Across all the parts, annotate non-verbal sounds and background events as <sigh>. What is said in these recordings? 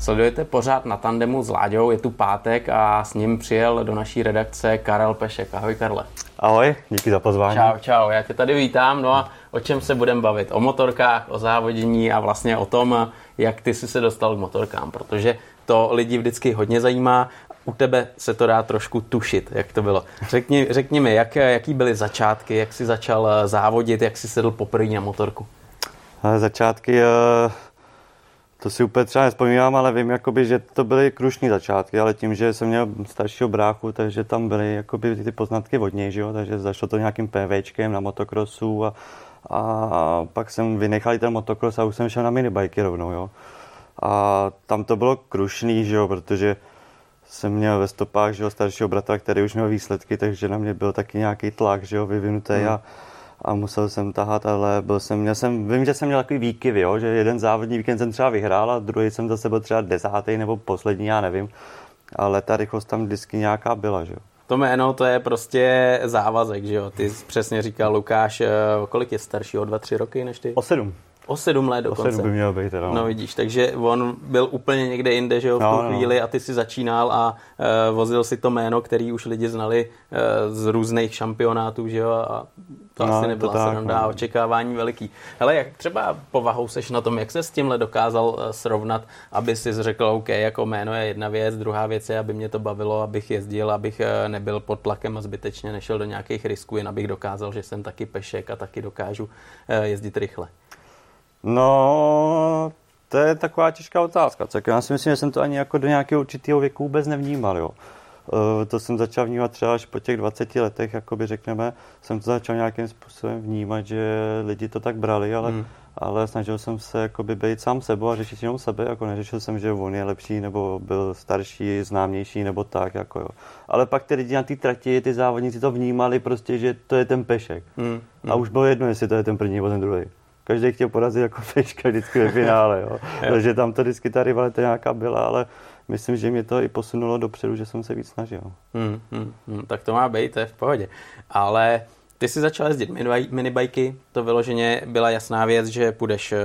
Sledujete pořád na tandemu s Láďou, je tu pátek a s ním přijel do naší redakce Karel Pešek. Ahoj Karle. Ahoj, díky za pozvání. Čau, čau, já tě tady vítám. No a o čem se budeme bavit? O motorkách, o závodění a vlastně o tom, jak ty jsi se dostal k motorkám, protože to lidi vždycky hodně zajímá. U tebe se to dá trošku tušit, jak to bylo. Řekni, řekni mi, jak, jaký byly začátky, jak jsi začal závodit, jak jsi sedl poprvé na motorku? Začátky, eh, to si úplně třeba nespomínám, ale vím, jakoby, že to byly krušní začátky, ale tím, že jsem měl staršího bráchu, takže tam byly jakoby, ty poznatky od něj, že jo? takže začalo to nějakým PVčkem na motokrosu a, a pak jsem vynechal ten motokros a už jsem šel na minibajky rovnou. Jo? A tam to bylo krušný, že jo? protože jsem měl ve stopách že jo, staršího bratra, který už měl výsledky, takže na mě byl taky nějaký tlak že jo, vyvinutý hmm. a a musel jsem tahat, ale byl jsem, měl jsem, vím, že jsem měl takový výkyvy, jo, že jeden závodní víkend jsem třeba vyhrál a druhý jsem zase byl třeba desátý nebo poslední, já nevím, ale ta rychlost tam vždycky nějaká byla, že jo. To jméno, to je prostě závazek, že jo? Ty přesně říkal Lukáš, eh, kolik je starší, o dva, tři roky než ty? O sedm. O sedm let dokonce. O sedm by měl být, teda. No. no vidíš, takže on byl úplně někde jinde, že jo, v no, tu no. chvíli a ty si začínal a uh, vozil si to jméno, který už lidi znali uh, z různých šampionátů, že jo, a to no, asi nebyla to tak, sranda, no. očekávání veliký. Hele, jak třeba povahou seš na tom, jak se s tímhle dokázal uh, srovnat, aby si řekl, OK, jako jméno je jedna věc, druhá věc je, aby mě to bavilo, abych jezdil, abych uh, nebyl pod tlakem a zbytečně nešel do nějakých risků, jen abych dokázal, že jsem taky pešek a taky dokážu uh, jezdit rychle. No, to je taková těžká otázka. Tak já si myslím, že jsem to ani jako do nějakého určitého věku vůbec nevnímal. Jo. Uh, to jsem začal vnímat třeba až po těch 20 letech, jakoby řekneme, jsem to začal nějakým způsobem vnímat, že lidi to tak brali, ale, hmm. ale snažil jsem se jakoby být sám sebou a řešit jenom sebe, jako neřešil jsem, že on je lepší, nebo byl starší, známější, nebo tak, jako jo. Ale pak ty lidi na té trati, ty závodníci to vnímali prostě, že to je ten pešek. Hmm. A už bylo jedno, jestli to je ten první nebo ten druhý každý chtěl porazit jako peška vždycky ve finále, <laughs> jo. Takže tam to vždycky ta rivalita nějaká byla, ale myslím, že mě to i posunulo dopředu, že jsem se víc snažil. Hmm, hmm, hmm, tak to má být, to je v pohodě. Ale ty jsi začal jezdit minibajky, to vyloženě byla jasná věc, že půjdeš eh,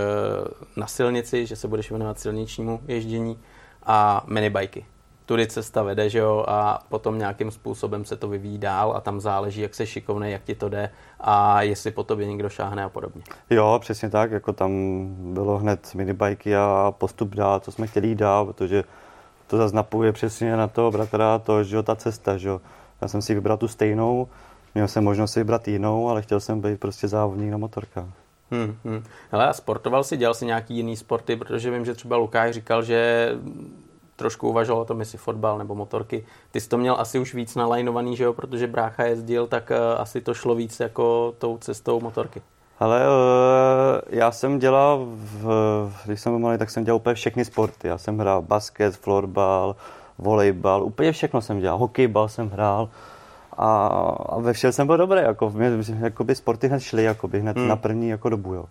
na silnici, že se budeš věnovat silničnímu ježdění a minibajky tudy cesta vede, že jo, a potom nějakým způsobem se to vyvíjí dál a tam záleží, jak se šikovnej, jak ti to jde a jestli po tobě někdo šáhne a podobně. Jo, přesně tak, jako tam bylo hned minibajky a postup dál, co jsme chtěli dál, protože to zase napuje přesně na to bratra, to, že jo, ta cesta, že jo. Já jsem si vybral tu stejnou, měl jsem možnost si vybrat jinou, ale chtěl jsem být prostě závodník na motorkách. Hmm, hmm. Hele, a sportoval si, dělal si nějaký jiný sporty, protože vím, že třeba Lukáš říkal, že trošku uvažoval o tom, jestli fotbal nebo motorky. Ty jsi to měl asi už víc nalajnovaný, že jo, protože brácha jezdil, tak uh, asi to šlo víc jako tou cestou motorky. Ale uh, já jsem dělal, v, když jsem byl malý, tak jsem dělal úplně všechny sporty. Já jsem hrál basket, florbal, volejbal, úplně všechno jsem dělal. Hokejbal jsem hrál a, a ve všem jsem byl dobrý. Jako, mě, jakoby sporty hned šly jakoby, hned hmm. na první jako dobu. Jo.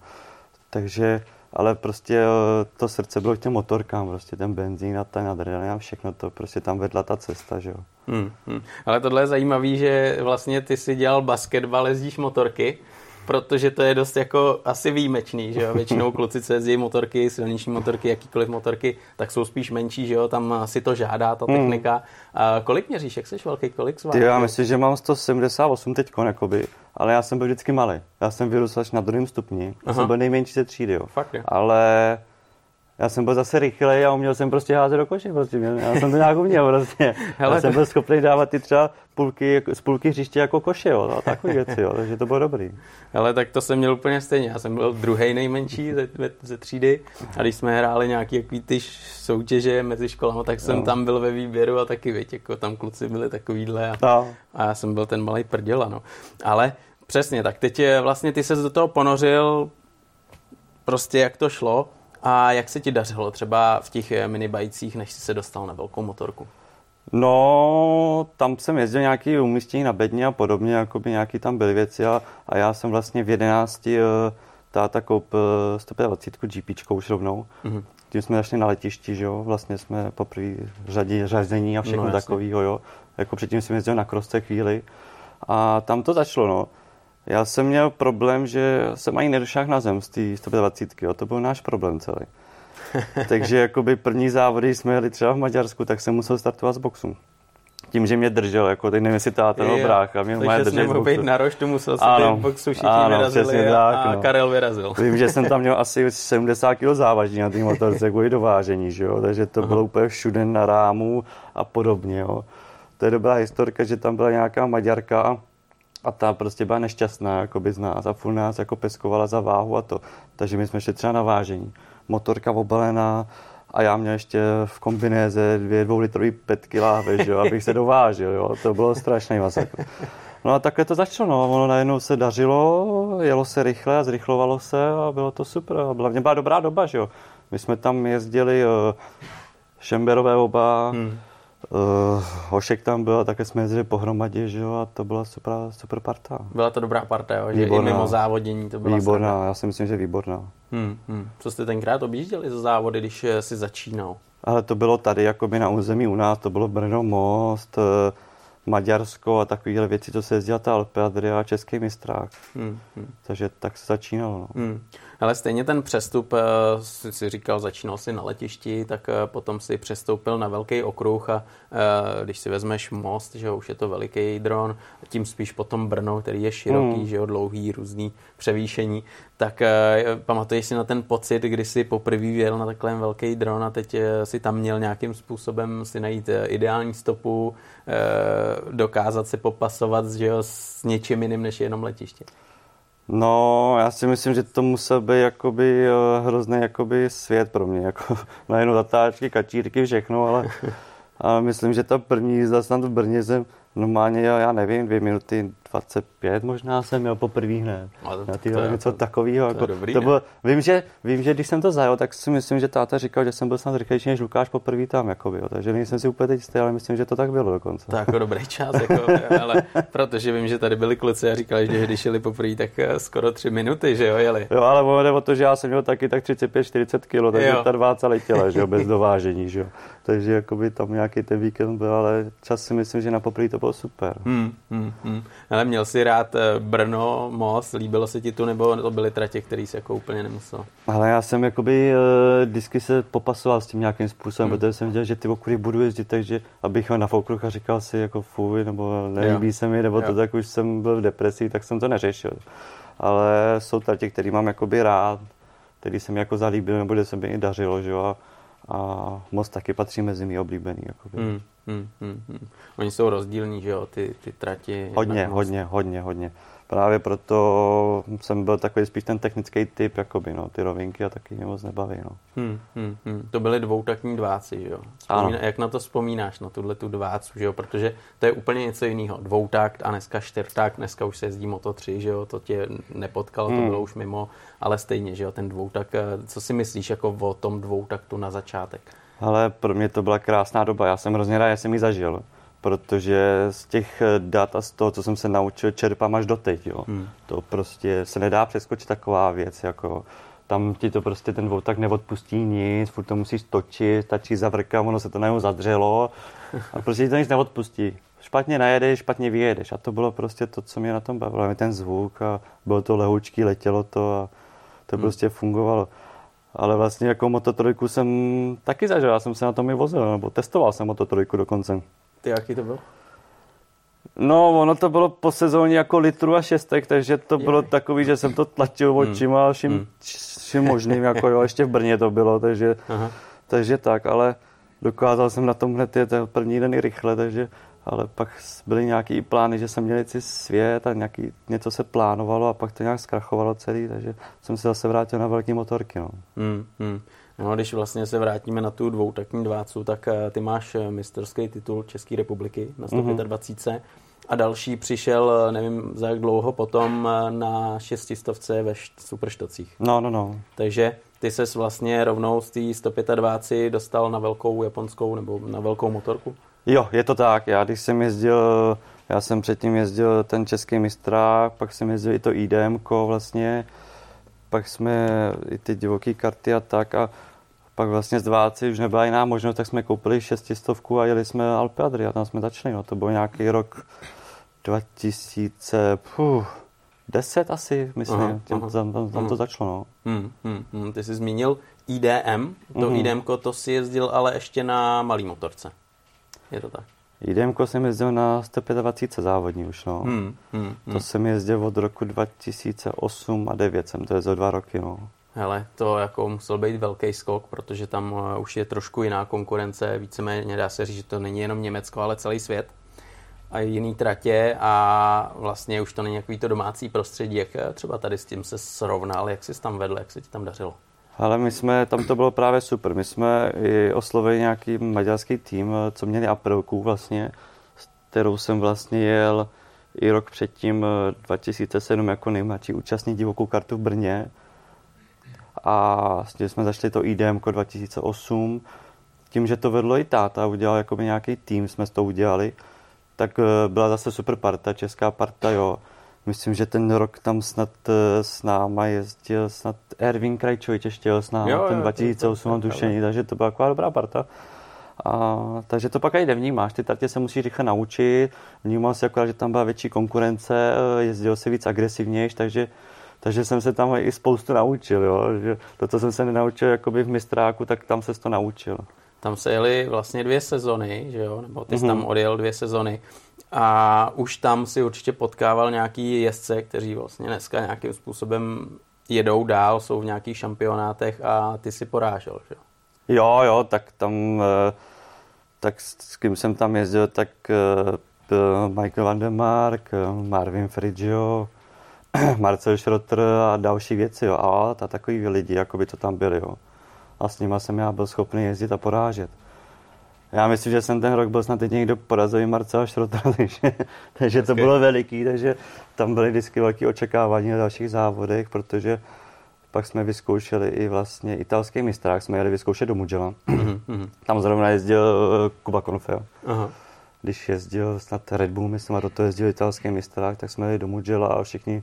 Takže ale prostě eh, to srdce bylo k těm motorkám, prostě ten benzín a ten adrenalin a všechno to, prostě tam vedla ta cesta, že jo. Hmm, hmm. Ale tohle je zajímavé, že vlastně ty si dělal basketbal, jezdíš motorky, protože to je dost jako asi výjimečný, že jo, většinou <laughs> kluci, co jezdí motorky, silniční motorky, jakýkoliv motorky, tak jsou spíš menší, že jo, tam si to žádá ta hmm. technika. Hmm. A kolik měříš, jak jsi velký, kolik sváží? Já myslím, že mám 178 teď, jakoby, ale já jsem byl vždycky malý. Já jsem vyrůstal až na druhém stupni, já jsem byl nejmenší ze třídy, jo. Fakt, jo. Ale já jsem byl zase rychlej a uměl jsem prostě házet do koše. Prostě. Já jsem to nějak uměl prostě. <laughs> Hele, já jsem byl schopný dávat ty třeba půlky, z půlky hřiště jako koše, jo, a takové <laughs> věci, jo, takže to bylo dobrý. Ale tak to jsem měl úplně stejně. Já jsem byl druhý nejmenší ze, ze třídy a když jsme hráli nějaký jaký ty soutěže mezi školami, tak jsem jo. tam byl ve výběru a taky, věď, jako tam kluci byli takovýhle a, no. a já jsem byl ten malý prděla, no. Ale přesně, tak teď vlastně ty se do toho ponořil prostě jak to šlo a jak se ti dařilo třeba v těch eh, minibajcích, než jsi se dostal na velkou motorku? No, tam jsem jezdil nějaký umístění na bedně a podobně, jako by nějaký tam byly věci a, a já jsem vlastně v 11 uh, eh, táta koupil 125 GP už rovnou. Mm-hmm. Tím jsme zašli na letišti, že jo, vlastně jsme poprvé řadí řazení a všechno no, takového, jo. Jako předtím jsem jezdil na krosce chvíli a tam to začalo, no. Já jsem měl problém, že jsem ani nedošel na zem z té 125, jo. to byl náš problém celý. <laughs> takže jakoby první závody jsme jeli třeba v Maďarsku, tak jsem musel startovat z boxu tím, že mě držel, jako teď nevím, jestli táta nebo brácha, mě Takže jsi nemohl být na roštu, musel se ano, boxu všichni ano, vyrazili a, tak, a no. Karel vyrazil. Vím, že jsem tam měl asi <laughs> 70 kg závaží na té motorce kvůli dovážení, že jo? takže to bylo úplně všude na rámu a podobně. Jo? To je dobrá historka, že tam byla nějaká Maďarka a ta prostě byla nešťastná jako by z nás a furt nás jako peskovala za váhu a to. Takže my jsme šli třeba na vážení. Motorka obalená, a já měl ještě v kombinéze dvě dvoulitrový petky láhve, že jo, abych se dovážil, jo. to bylo strašný masakr. No a takhle to začalo, no. ono najednou se dařilo, jelo se rychle a zrychlovalo se a bylo to super. Hlavně byla dobrá doba, že jo. My jsme tam jezdili uh, Šemberové oba, hmm Uh, Hošek tam byl a také jsme jezdili pohromadě, že jo, a to byla super, super parta. Byla to dobrá parta, jo, že výborná. i mimo závodění to byla Výborná, sranda. já si myslím, že výborná. Hmm, hmm. Co jste tenkrát objížděli za závody, když eh, si začínal? Ale to bylo tady, jakoby na území u nás, to bylo Brno Most, eh, Maďarsko a takovéhle věci, to se jezdila ta Alpe Adria a Český mistrák. Hmm, hmm. Takže tak se začínalo. No. Hmm. Ale stejně ten přestup, eh, si, si říkal, začínal si na letišti, tak eh, potom si přestoupil na velký okruh a eh, když si vezmeš most, že už je to veliký dron, tím spíš potom Brno, který je široký, hmm. že jo, dlouhý, různý převýšení, tak pamatuješ si na ten pocit, kdy jsi poprvé jel na takovém velký dron a teď si tam měl nějakým způsobem si najít ideální stopu, dokázat se popasovat že jo, s něčím jiným než jenom letiště. No, já si myslím, že to musel být jakoby eh, hrozný jakoby svět pro mě, jako <laughs> najednou zatáčky, kačírky, všechno, ale, <laughs> ale myslím, že ta první jízda snad v Brně jsem normálně, já nevím, dvě minuty 25 možná jsem měl poprvé hned. Na tyhle něco takového. Jako, to, to bylo, vím, že, vím, že když jsem to zajel, tak si myslím, že táta říkal, že jsem byl snad rychlejší než Lukáš poprvé tam. Jakoby, jo. Takže nejsem si úplně teď jistý, ale myslím, že to tak bylo dokonce. To jako dobrý čas, jako, <laughs> ale protože vím, že tady byli kluci a říkali, že když jeli poprvé, tak eh, skoro tři minuty, že jo, jeli. Jo, ale jde o to, že já jsem měl taky tak 35-40 kg, takže jo. ta dváca letěla, že jo, <laughs> bez dovážení, že jo. Takže jakoby tam nějaký ten víkend byl, ale čas si myslím, že na poprvé to bylo super. Hmm, hmm, hmm. Ale měl si rád eh, Brno, Most, líbilo se ti tu, nebo to byly tratě, které se jako úplně nemusel? Ale já jsem jakoby uh, vždycky se popasoval s tím nějakým způsobem, hmm. protože jsem viděl, že ty okury budu jezdit, takže abych ho na a říkal si jako fuj, nebo nelíbí jo. se mi, nebo jo. to tak už jsem byl v depresi, tak jsem to neřešil. Ale jsou tratě, které mám jakoby rád, který jsem jako zalíbil, nebo kde se mi i dařilo, že jo, a, a most taky patří mezi mý oblíbený. Jakoby. Hmm. Hmm, hmm, hmm. Oni jsou rozdílní, že jo, ty, ty trati. Hodně, hodně, hodně, hodně. Právě proto jsem byl takový spíš ten technický typ, jakoby, no, ty rovinky a taky mě moc nebaví, no. Hmm, hmm, hmm. To byly dvoutakní dváci, že jo? Vzpomíná, jak na to vzpomínáš, na tuhle tu dvácu, že jo? Protože to je úplně něco jiného. Dvoutakt a dneska čtyřtakt, dneska už se jezdí Moto 3, že jo? To tě nepotkalo, hmm. to bylo už mimo, ale stejně, že jo? Ten dvoutak, eh, co si myslíš jako o tom dvoutaktu na začátek? Ale pro mě to byla krásná doba. Já jsem hrozně rád, že jsem ji zažil, protože z těch dat a z toho, co jsem se naučil, čerpám až doteď. Jo. Hmm. To prostě se nedá přeskočit taková věc. Jako, tam ti to prostě ten tak neodpustí nic, furt to musíš točit, stačí zavrka, ono se to najednou zadřelo a prostě ti to nic neodpustí. Špatně najedeš, špatně vyjedeš a to bylo prostě to, co mě na tom bavilo. Ten zvuk a bylo to lehoučký, letělo to a to hmm. prostě fungovalo. Ale vlastně jako Moto3 jsem taky zažil, já jsem se na tom i vozil, nebo testoval jsem Moto3 dokonce. Ty jaký to byl? No, ono to bylo po sezóně jako litru a šestek, takže to bylo je. takový, že jsem to tlačil hmm. očima a vším, hmm. vším možným, jako jo, ještě v Brně to bylo, takže, takže tak, ale dokázal jsem na tom hned jet první den i rychle, takže ale pak byly nějaký plány, že jsem měl si svět a nějaký, něco se plánovalo a pak to nějak zkrachovalo celý, takže jsem se zase vrátil na velký motorky. No. Hmm, hmm. No, když vlastně se vrátíme na tu dvoutakní dvácu, tak eh, ty máš eh, mistrovský titul České republiky na 125. Mm-hmm. A další přišel, eh, nevím za jak dlouho, potom na šestistovce ve Superštocích. No, no, no. Takže ty ses vlastně rovnou z té 125 dostal na velkou japonskou nebo na velkou motorku? Jo, je to tak. Já když jsem jezdil, já jsem předtím jezdil ten český mistrák, pak jsem jezdil i to IDM vlastně, pak jsme i ty divoké karty a tak a pak vlastně z dváci už nebyla jiná možnost, tak jsme koupili šestistovku a jeli jsme Alpe Adria, tam jsme začali, no, to byl nějaký rok 2000, puh, 10 asi, myslím, aha, Těm, aha, tam, tam, tam to začalo. No. Hmm, hmm, hmm. Ty jsi zmínil IDM, to hmm. IDM to si jezdil ale ještě na malý motorce. Je to tak? IDM jsem jezdil na 125 závodní už, no. Hmm, hmm, hmm. To jsem jezdil od roku 2008 a 9 jsem to jezdil dva roky, no. Hele, to jako musel být velký skok, protože tam eh, už je trošku jiná konkurence, víceméně dá se říct, že to není jenom Německo, ale celý svět a jiný tratě a vlastně už to není takový to domácí prostředí, jak eh, třeba tady s tím se srovnal, jak jsi tam vedl, jak se ti tam dařilo? Ale my jsme, tam to bylo právě super. My jsme i oslovili nějaký maďarský tým, eh, co měli aprilku vlastně, s kterou jsem vlastně jel i rok předtím 2007 jako nejmladší účastník divokou kartu v Brně a tím jsme začali to IDM 2008. Tím, že to vedlo i táta, udělal jako nějaký tým, jsme s to udělali, tak eh, byla zase super parta, česká parta, jo. Myslím, že ten rok tam snad eh, s náma jezdil snad Erwin Krajčovič ještě jel s náma, jo, ten 2008 mám tušení, takže to byla taková dobrá parta. A, takže to pak i nevnímáš, ty tartě se musí rychle naučit, vnímal si akorát, že tam byla větší konkurence, eh, jezdil se víc agresivnější, takže takže jsem se tam i spoustu naučil, jo? že to, co jsem se nenaučil jakoby v mistráku, tak tam se to naučil. Tam se jeli vlastně dvě sezony, že jo? nebo ty jsi mm-hmm. tam odjel dvě sezony a už tam si určitě potkával nějaký jezdce, kteří vlastně dneska nějakým způsobem jedou dál, jsou v nějakých šampionátech a ty si porážel, že jo? Jo, tak tam, eh, tak s kým jsem tam jezdil, tak eh, Michael Van der Mark, eh, Marvin Frigio, <clears throat> Marcel Schrotter a další věci, jo. A, a takový lidi, jako by to tam byli, jo. A s nima jsem já byl schopný jezdit a porážet. Já myslím, že jsem ten rok byl snad jediný, kdo porazil i Marcela Schrottera, <laughs> takže, takže to bylo veliký, takže tam byly vždycky velké očekávání na dalších závodech, protože pak jsme vyzkoušeli i vlastně italský mistrák, jsme jeli vyzkoušet do Mugello. Mm-hmm. <clears throat> Tam zrovna jezdil eh, Kuba Konfeo. Uh-huh. Když jezdil snad Red Bull, myslím, a do toho jezdil italský mistrák, tak jsme jeli do Mugello a všichni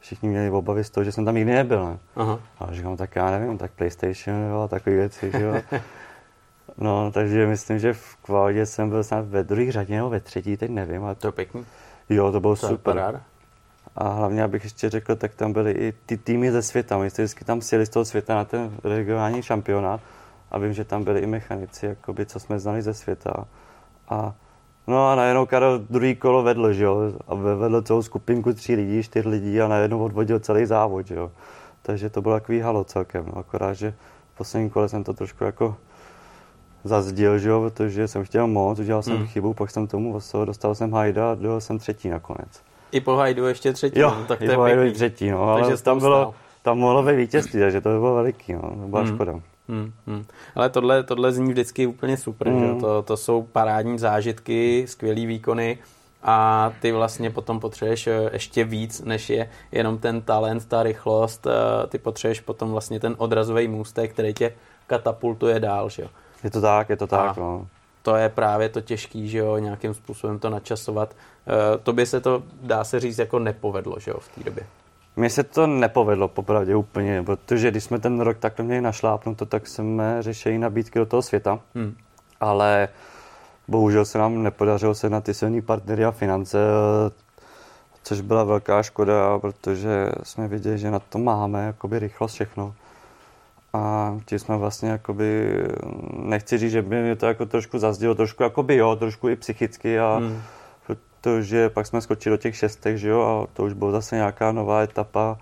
všichni měli obavy z toho, že jsem tam nikdy nebyl. Ne? Aha. A říkám, tak já nevím, tak PlayStation jo, a takové věci. Že jo. <laughs> no, takže myslím, že v kvalitě jsem byl snad ve druhé řadě nebo ve třetí, teď nevím. Ale... To je pěkný. Jo, to bylo to super. A hlavně, abych ještě řekl, tak tam byly i ty týmy ze světa. My jsme vždycky tam sjeli z toho světa na ten regionální šampionát a vím, že tam byli i mechanici, jakoby, co jsme znali ze světa. A No a najednou Karel druhý kolo vedl, že jo, a vedl celou skupinku tří lidí, čtyř lidí a najednou odvodil celý závod, že jo. Takže to bylo takový halo celkem, no, akorát, že v posledním kole jsem to trošku jako zazdil, že jo, protože jsem chtěl moc, udělal jsem hmm. chybu, pak jsem tomu osel, dostal jsem hajda a dojel jsem třetí nakonec. I po hajdu ještě třetí, jo, no, tak i to po hajdu třetí, no, ale tam, bylo, tam mohlo být vítězství, takže to by bylo veliký, no, to byla hmm. škoda. Hmm, hmm. Ale tohle, tohle zní vždycky úplně super, hmm. že? To, to jsou parádní zážitky, skvělý výkony a ty vlastně potom potřebuješ eh, ještě víc, než je jenom ten talent, ta rychlost, eh, ty potřebuješ potom vlastně ten odrazový můstek, který tě katapultuje dál, že jo. Je to tak, je to tak, a no. To je právě to těžký, že jo, nějakým způsobem to načasovat. E, to by se to, dá se říct, jako nepovedlo, že jo, v té době. Mně se to nepovedlo popravdě úplně, protože když jsme ten rok takhle měli našlápnuto, tak jsme řešili nabídky do toho světa, hmm. ale bohužel se nám nepodařilo se na ty silné partnery a finance, což byla velká škoda, protože jsme viděli, že na to máme jakoby rychlost všechno. A ti jsme vlastně jakoby, nechci říct, že by mě to jako trošku zazdilo, trošku jakoby jo, trošku i psychicky a hmm protože pak jsme skočili do těch šestech, že jo, a to už byla zase nějaká nová etapa,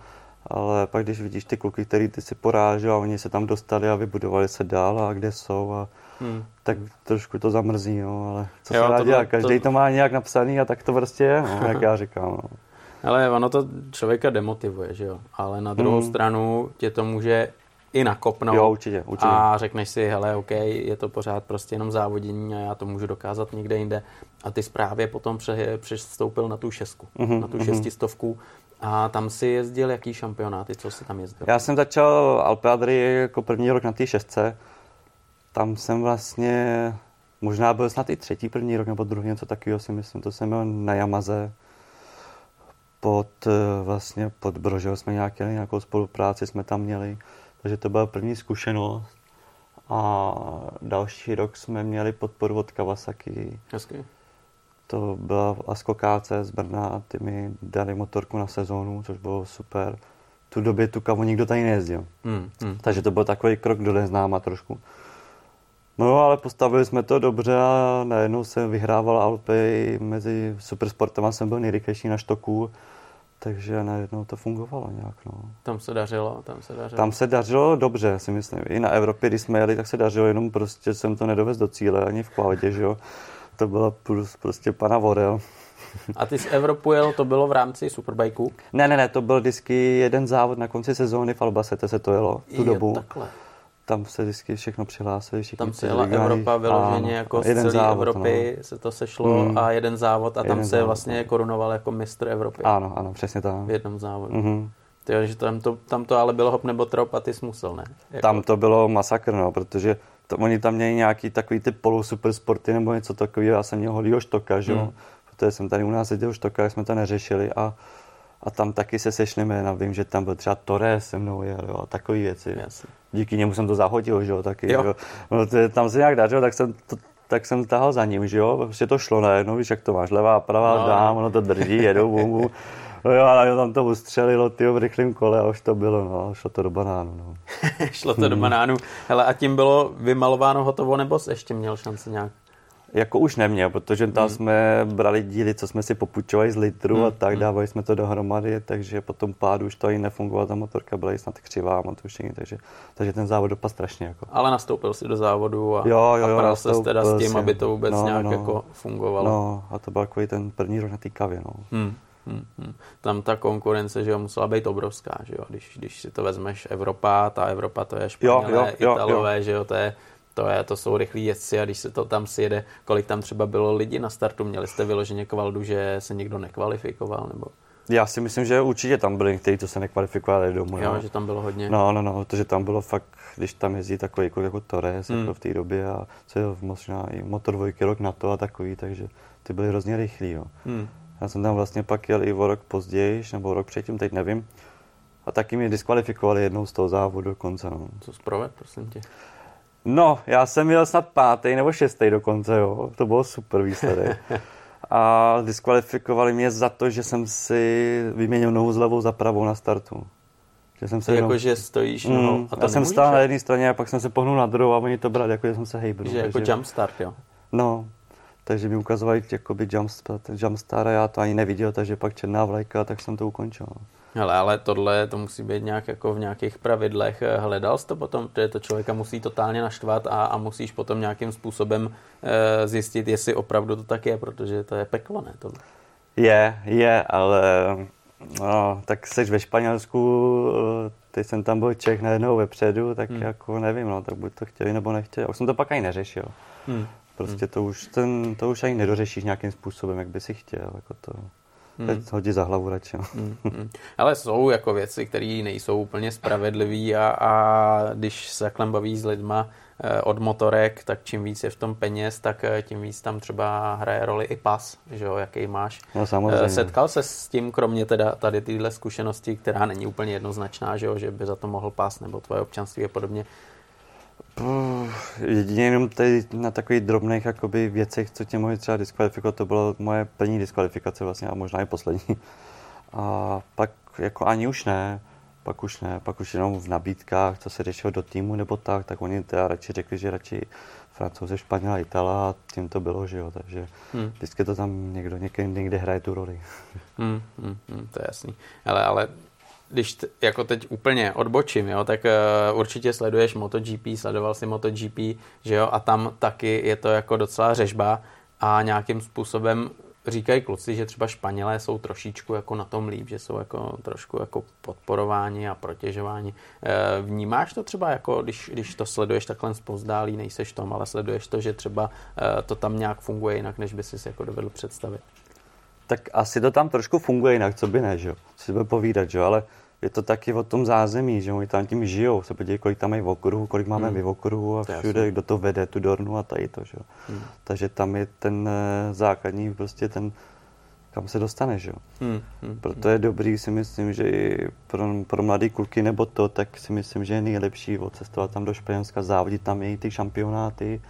ale pak když vidíš ty kluky, který ty si porážel a oni se tam dostali a vybudovali se dál a kde jsou a hmm. tak trošku to zamrzí, no, ale co jo, se dá dělat, každý to... to má nějak napsaný a tak to prostě je, no, jak já <laughs> říkám. No. Ale ono to člověka demotivuje, že jo, ale na druhou hmm. stranu tě to může i nakopnout. Jo, určitě, určitě. A řekneš si, hele, OK, je to pořád prostě jenom závodění a já to můžu dokázat někde jinde. A ty zprávě potom přestoupil na tu šestku, mm-hmm, na tu mm-hmm. šestistovku. A tam si jezdil jaký šampionáty, co si tam jezdil? Já jsem začal Alpe Adri jako první rok na té šestce. Tam jsem vlastně, možná byl snad i třetí první rok nebo druhý, něco takového si myslím. To jsem byl na Yamaze pod, eh, vlastně pod Brožou jsme nějaký, nějakou spolupráci jsme tam měli. Takže to byla první zkušenost. A další rok jsme měli podporu od Kawasaki. Hezky. to byla Asko KC z Brna, ty mi dali motorku na sezónu, což bylo super. Tu době tu kavu nikdo tady nejezdil. Hmm, hmm. Takže to byl takový krok do neznáma trošku. No ale postavili jsme to dobře a najednou jsem vyhrával Alpy mezi supersportem a jsem byl nejrychlejší na štoku, takže najednou to fungovalo nějak. No. Tam se dařilo, tam se dařilo. Tam se dařilo dobře, si myslím. I na Evropě, když jsme jeli, tak se dařilo, jenom prostě jsem to nedovez do cíle, ani v kvalitě, že jo. To byla prostě pana Vorel. A ty z Evropu jel, to bylo v rámci Superbikeu? Ne, ne, ne, to byl vždycky jeden závod na konci sezóny v Albacete se to jelo, tu je, dobu. Takhle tam se vždycky všechno přihlásili. Tam se jela Evropa vyloženě jako z celé závod, Evropy no. se to sešlo mm. a jeden závod a jeden tam se závod, vlastně no. korunoval jako mistr Evropy. Ano, ano, přesně tak. V jednom závodu. Mm-hmm. Tyjo, že tam to, tam to ale bylo hop nebo trop a ty jsi musel, ne? Jako... Tam to bylo masakr, no, protože to, oni tam měli nějaký takový ty polu super sporty nebo něco takového. Já jsem měl holýho štoka, že jo? Mm. Protože jsem tady u nás jezdil štoka, jsme to neřešili a a tam taky se sešli jména. Vím, že tam byl třeba Torres se mnou jel, jo, a takové věci. Jasně. Díky němu jsem to zahodil, že jo, taky. Jo. Jo. No, to, tam se nějak dařilo, tak jsem to, tak jsem tahal za ním, že jo, prostě to šlo najednou, víš, jak to máš, levá, pravá, no. dám, ono to drží, jedou, bum, bum. No jo, ale tam to ustřelilo, ty v rychlém kole a už to bylo, no, šlo to do banánu, no. <laughs> šlo to do banánu. Hele, a tím bylo vymalováno hotovo, nebo jsi ještě měl šanci nějak? Jako už neměl, protože tam hmm. jsme brali díly, co jsme si popučovali z litru hmm. a tak, hmm. dávali jsme to dohromady, takže potom pádu už to ani nefungovalo, ta motorka byla snad křivá, matušení, takže, takže ten závod dopadl strašně. Jako. Ale nastoupil si do závodu a, jo, jo, jo, a se teda s tím, si, aby to vůbec no, nějak no, jako fungovalo. No, a to byl takový ten první rok na té kavě, no. Hmm. Hmm, hmm. Tam ta konkurence že jo, musela být obrovská, že jo? Když, když si to vezmeš Evropa, ta Evropa to je Španělé, jo, jo, jo, Italové, jo. že jo, to je to, je, to jsou rychlí jezdci a když se to tam sjede, kolik tam třeba bylo lidí na startu, měli jste vyloženě kvaldu, že se někdo nekvalifikoval? Nebo... Já si myslím, že určitě tam byli někteří, co se nekvalifikovali domů. Jo, no. že tam bylo hodně. No, no, no, protože tam bylo fakt, když tam jezdí takový jako, jako Torres hmm. jako v té době a co je možná i motor dvojky rok na to a takový, takže ty byly hrozně rychlí. Jo. Hmm. Já jsem tam vlastně pak jel i o rok později, nebo rok předtím, teď nevím. A taky mě diskvalifikovali jednou z toho závodu dokonce. No. Co zproved, prosím tě? No, já jsem měl snad pátý nebo šestý dokonce, jo. To bylo super výsledek. <laughs> A diskvalifikovali mě za to, že jsem si vyměnil nohu z levou za pravou na startu. Že jsem se jako, jenom... že stojíš no, mm, a to Já jsem stál na jedné straně a pak jsem se pohnul na druhou a oni to brali, jako že jsem se hejbnul. Že jako jump start, jo? No, takže mi ukazovali jakoby jump, jump start a já to ani neviděl, takže pak černá vlajka, tak jsem to ukončil. Hele, ale tohle to musí být nějak jako v nějakých pravidlech. Hledal jsi to potom, že to člověka musí totálně naštvat a, a musíš potom nějakým způsobem e, zjistit, jestli opravdu to tak je, protože to je peklo, ne? Tohle. Je, je, ale no, tak jsi ve Španělsku, teď jsem tam byl Čech najednou vepředu, tak hmm. jako nevím, no, tak buď to chtěli nebo nechtěli. Už jsem to pak ani neřešil. Hmm. Prostě hmm. to už, ten, to už ani nedořešíš nějakým způsobem, jak by si chtěl. Jako to. Hmm. Hodí za hlavu radši. Hmm, hmm. Ale jsou jako věci, které nejsou úplně spravedlivé a, a když se takhle baví s lidma eh, od motorek, tak čím víc je v tom peněz, tak eh, tím víc tam třeba hraje roli i pas, že jo, jaký máš. No, samozřejmě. Eh, setkal se s tím, kromě teda tady tyhle zkušenosti, která není úplně jednoznačná, že jo, že by za to mohl pas nebo tvoje občanství a podobně, Jedině jenom tady na takových drobných jakoby, věcech, co tě mohli třeba diskvalifikovat, to byla moje první diskvalifikace vlastně a možná i poslední. A pak jako ani už ne, pak už ne, pak už jenom v nabídkách, co se řešilo do týmu nebo tak, tak oni teda radši řekli, že radši Francouze, Španěla, Itala a tím to bylo, že jo, takže hmm. vždycky to tam někdo někde, někde hraje tu roli. Hmm, hmm, hmm, to je jasný. Ale, ale když t- jako teď úplně odbočím, jo, tak uh, určitě sleduješ MotoGP, sledoval si MotoGP, že jo, a tam taky je to jako docela řežba a nějakým způsobem říkají kluci, že třeba Španělé jsou trošičku jako na tom líp, že jsou jako trošku jako podporováni a protěžováni. E, vnímáš to třeba jako, když, když to sleduješ takhle zpozdálí, nejseš tom, ale sleduješ to, že třeba e, to tam nějak funguje jinak, než by si jako dovedl představit? Tak asi to tam trošku funguje jinak, co by ne, že jo? Si bude povídat, že jo? Ale je to taky o tom zázemí, že oni tam tím žijou. Se podívej, kolik tam je v okruhu, kolik máme hmm. v okruhu a všude, kdo to vede, tu Dornu a tady to, že? Hmm. Takže tam je ten eh, základní prostě ten, kam se dostane, že? Hmm. Hmm. Proto je dobrý, si myslím, že i pro, pro mladé kluky nebo to, tak si myslím, že je nejlepší odcestovat tam do Španělska, závodit tam její ty šampionáty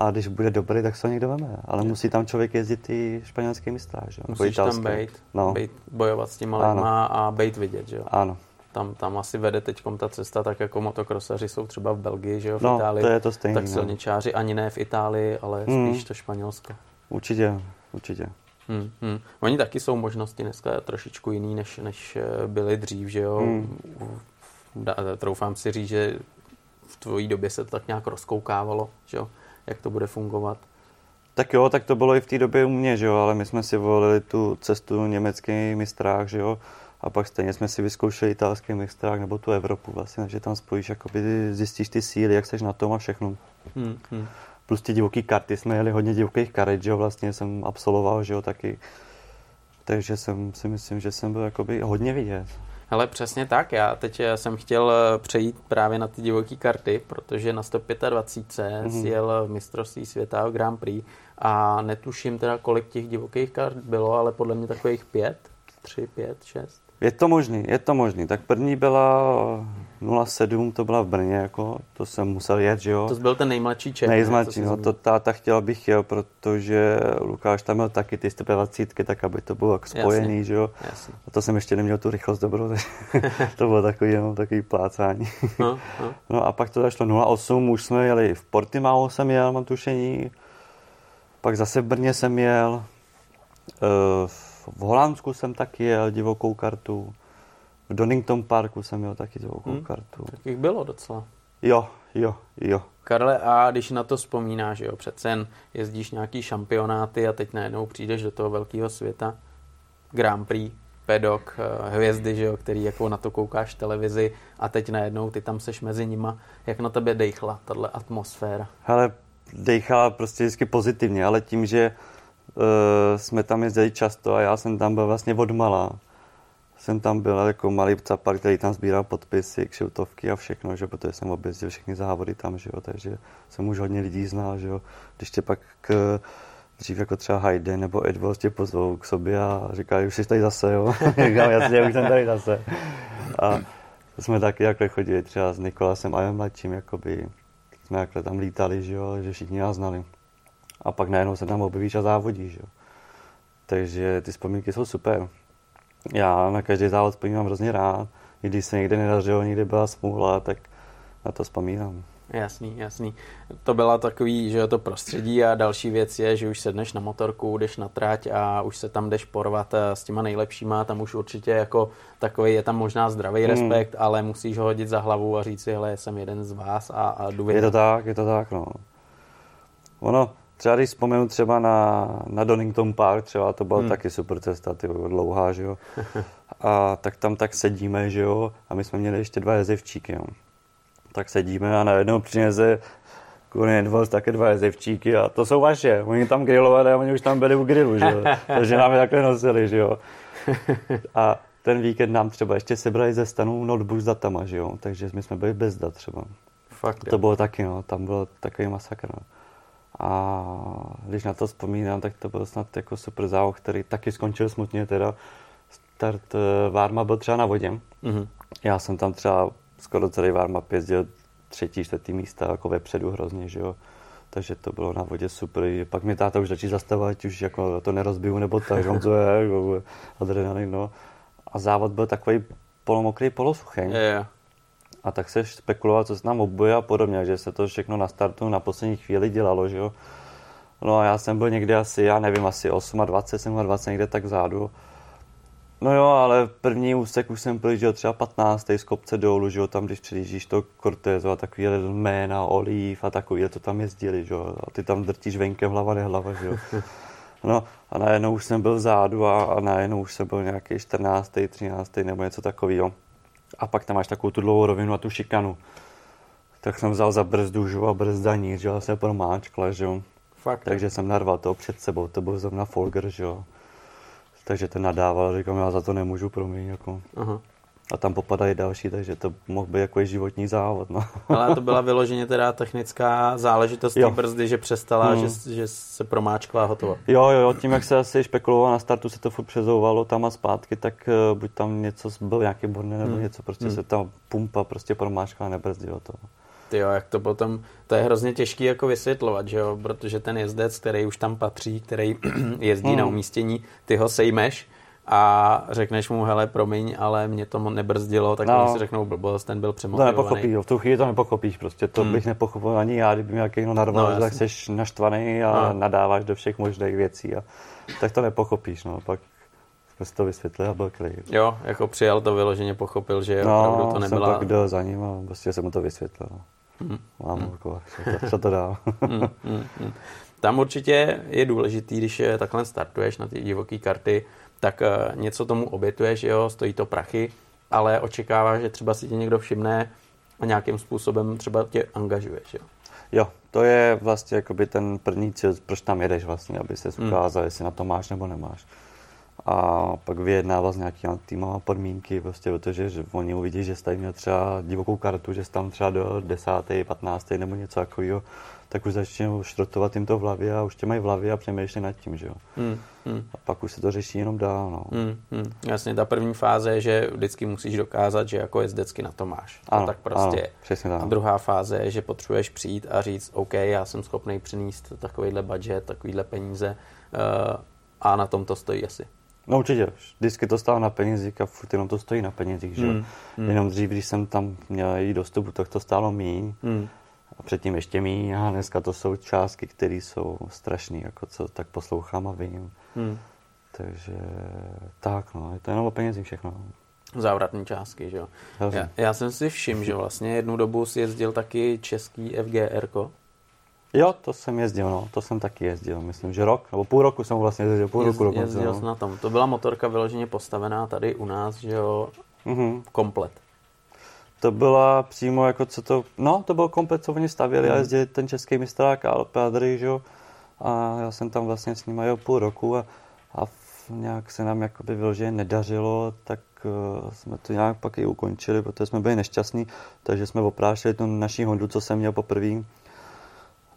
a, když bude dobrý, tak se ho někdo veme. Ale musí tam člověk jezdit i španělský mistráž. Jo? Musíš tam být, no. být, bojovat s těma lidma a být vidět. Že jo? Ano. Tam, tam asi vede teď ta cesta, tak jako motokrosaři jsou třeba v Belgii, že jo, v no, Itálii. To je to stejný, tak no. silničáři ani ne v Itálii, ale hmm. spíš to Španělsko. Určitě, určitě. Hmm, hmm. Oni taky jsou možnosti dneska trošičku jiný, než, než eh, byly dřív, že jo. Hmm. Troufám si říct, že v tvojí době se to tak nějak rozkoukávalo, že jo, jak to bude fungovat. Tak jo, tak to bylo i v té době u mě, že jo, ale my jsme si volili tu cestu německý mistrách, že jo, a pak stejně jsme si vyzkoušeli italský mistrák nebo tu Evropu vlastně, že tam spojíš, jakoby zjistíš ty síly, jak seš na tom a všechno. Hmm, hmm. Plus ty divoký karty, jsme jeli hodně divokých karet, že jo, vlastně jsem absolvoval, že jo, taky. Takže jsem si myslím, že jsem byl jakoby hodně vidět. Ale přesně tak, já teď jsem chtěl eh, přejít právě na ty divoké karty, protože na 125 mm-hmm. jel mistrovství světa o Grand Prix a netuším teda, kolik těch divokých kart bylo, ale podle mě takových pět, tři, pět, šest. Je to možný, je to možný. Tak první byla 07, to byla v Brně, jako, to jsem musel jet, že jo. To byl ten nejmladší Čech. Nejmladší, no, to táta chtěl, abych jel, protože Lukáš tam měl taky ty 120, tak aby to bylo jako spojený, Jasně. že jo. Jasně. A to jsem ještě neměl tu rychlost dobrou, <laughs> to bylo takový, jenom takový plácání. No, no. <laughs> no a pak to zašlo 08, už jsme jeli v Portimao jsem jel, mám tušení. Pak zase v Brně jsem jel. Uh, v Holandsku jsem taky jel divokou kartu. V Donington Parku jsem měl taky divokou hmm. kartu. Tak jich bylo docela. Jo, jo, jo. Karle, a když na to vzpomínáš, že jo, přece jen jezdíš nějaký šampionáty a teď najednou přijdeš do toho velkého světa, Grand Prix, pedok, eh, hvězdy, že jo, který jako na to koukáš v televizi a teď najednou ty tam seš mezi nima. Jak na tebe dejchla tahle atmosféra? Hele, dejchala prostě vždycky pozitivně, ale tím, že jsme tam jezdili často a já jsem tam byl vlastně od malá. Jsem tam byl jako malý capar, který tam sbíral podpisy, kšiltovky a všechno, že, protože jsem objezdil všechny závody tam, že jo, takže jsem už hodně lidí znal, že jo. Když tě pak k, dřív jako třeba Hayden nebo Edward tě pozvou k sobě a říkají, už jsi tady zase, jo. <laughs> Říkám, jasně, už jsem tady zase. A jsme taky jako chodili třeba s Nikolasem a mladším, jakoby, jsme jako tam lítali, že jo, že všichni nás znali a pak najednou se tam objevíš a závodíš. Jo. Takže ty vzpomínky jsou super. Já na každý závod vzpomínám hrozně rád. I když se někde nedařilo, někde byla smůla, tak na to vzpomínám. Jasný, jasný. To byla takový, že to prostředí a další věc je, že už sedneš na motorku, jdeš na trať a už se tam jdeš porvat eh, s těma nejlepšíma, tam už určitě jako takový je tam možná zdravý hmm. respekt, ale musíš ho hodit za hlavu a říct si, hele, jsem jeden z vás a, a jdu Je to tak, je to tak, no. Ono, Třeba když vzpomenu třeba na, na Donington Park, třeba to byla hmm. taky super cesta, ty dlouhá, že jo. <laughs> A tak tam tak sedíme, že jo, a my jsme měli ještě dva jezevčíky, jo. Tak sedíme a najednou přinese Kurně dva, také dva jezevčíky a to jsou vaše. Oni tam grilovali a oni už tam byli u grilu, že jo. <laughs> Takže nám je takhle nosili, že jo. A ten víkend nám třeba ještě sebrali ze stanu notebook s datama, že jo. Takže my jsme byli bez dat třeba. Fakt, to bylo taky, no. Tam byl takový masakr, no. A když na to vzpomínám, tak to byl snad jako super závod, který taky skončil smutně teda. Start eh, Várma byl třeba na vodě. Mm-hmm. Já jsem tam třeba skoro celý Várma jezdil třetí, čtvrtý místa, jako vepředu hrozně, že jo. Takže to bylo na vodě super. Pak mi táta už začí zastavovat, už jako to nerozbiju, nebo tak, on to je, <laughs> jako adrenalin, no. A závod byl takový polomokrý, polosuchý. Yeah. A tak se spekuloval, co se nám obboje a podobně, že se to všechno na startu na poslední chvíli dělalo, že jo. No a já jsem byl někde asi, já nevím, asi 28, 27, někde tak vzadu. No jo, ale první úsek už jsem jo, třeba 15. z kopce dolů, že jo, tam když přijíždíš to Cortezo a takový jména, Oliv a takový, to tam jezdili, že jo, a ty tam drtíš venkem hlava nehlava, že jo. No a najednou už jsem byl vzadu a, a najednou už jsem byl nějaký 14. 13. nebo něco takového a pak tam máš takovou tu dlouhou rovinu a tu šikanu. Tak jsem vzal za brzdu, že a brzda níž, že se promáčkla, že jo. Fakt. Takže jsem narval to před sebou, to byl zrovna Folger, že jo. Takže ten nadával, říkám, já za to nemůžu, promiň, jako. Aha a tam popadají další, takže to mohl být jako životní závod. No. <laughs> Ale to byla vyloženě teda technická záležitost té brzdy, že přestala, hmm. že, že se promáčkla a hotovo. Jo, jo, jo, tím jak se asi špekulovalo na startu, se to furt přezouvalo tam a zpátky, tak uh, buď tam něco byl nějaký borný nebo hmm. něco, prostě hmm. se ta pumpa prostě promáčkla a nebrzdilo to. Ty jo, jak to potom, to je hrozně těžký jako vysvětlovat, že jo, protože ten jezdec, který už tam patří, který <clears throat> jezdí hmm. na umístění, ty ho sejmeš a řekneš mu, hele, promiň, ale mě to nebrzdilo, tak no. si řeknou blbost, ten byl přemotivovaný. To nepochopí, v tu chvíli to nepochopíš prostě, to hmm. bych nepochopil ani já, kdyby mě někdo narval, no, tak jsi naštvaný a no. nadáváš do všech možných věcí a tak to nepochopíš, no, pak jsme si to vysvětlili a byl klid. Jo, jako přijal to vyloženě, pochopil, že no, opravdu to nebyla... No, jsem pak za ním a prostě jsem mu to vysvětlil. Hmm. Mám hmm. jako, co to dá. hmm, hmm, hmm. Tam určitě je důležitý, když takhle startuješ na ty divoké karty, tak eh, něco tomu obětuješ, jo, stojí to prachy, ale očekáváš, že třeba si tě někdo všimne a nějakým způsobem třeba tě angažuješ, jo. Jo, to je vlastně jakoby ten první cíl, proč tam jedeš vlastně, aby se hmm. ukázal, hmm. jestli na to máš nebo nemáš. A pak vyjednával z nějaký týmové podmínky, prostě protože že oni uvidí, že jsi měl třeba divokou kartu, že jsi tam třeba do 10. 15. nebo něco takového, tak už začnou šrotovat jim to v hlavě a už tě mají v hlavě a přemýšlí nad tím, že jo. Hmm, hmm. A pak už se to řeší jenom dál, no. Hmm, hmm. Jasně, ta první fáze je, že vždycky musíš dokázat, že jako jezdecky na to máš. Ano, to tak prostě ano, přesně tak. A druhá fáze je, že potřebuješ přijít a říct, OK, já jsem schopný přinést takovýhle budget, takovýhle peníze uh, a na tom to stojí asi. No určitě, vždycky to stálo na penězích a furt jenom to stojí na penězích, že hmm, hmm. Jenom dřív, když jsem tam měl jít dostupu, tak to stálo míň. Hmm a předtím ještě míň a dneska to jsou částky, které jsou strašné, jako co tak poslouchám a vím. Hmm. Takže tak, no, je to jenom o penězích všechno. Závratné částky, že jo. Já, já jsem si všiml, že vlastně jednu dobu si jezdil taky český FGR. -ko. Jo, to jsem jezdil, no, to jsem taky jezdil, myslím, že rok, nebo půl roku jsem vlastně jezdil, půl roku dokonce. Jezdil no. na tom, to byla motorka vyloženě postavená tady u nás, že jo, mm-hmm. komplet to byla přímo jako co to, no to byl komplet, co oni stavěli mm. a jezdili ten český mistrák a Alpadry, že jo. A já jsem tam vlastně s nimi jel půl roku a, a nějak se nám jakoby vyloženě nedařilo, tak uh, jsme to nějak pak i ukončili, protože jsme byli nešťastní, takže jsme oprášili tu naší Hondu, co jsem měl poprvé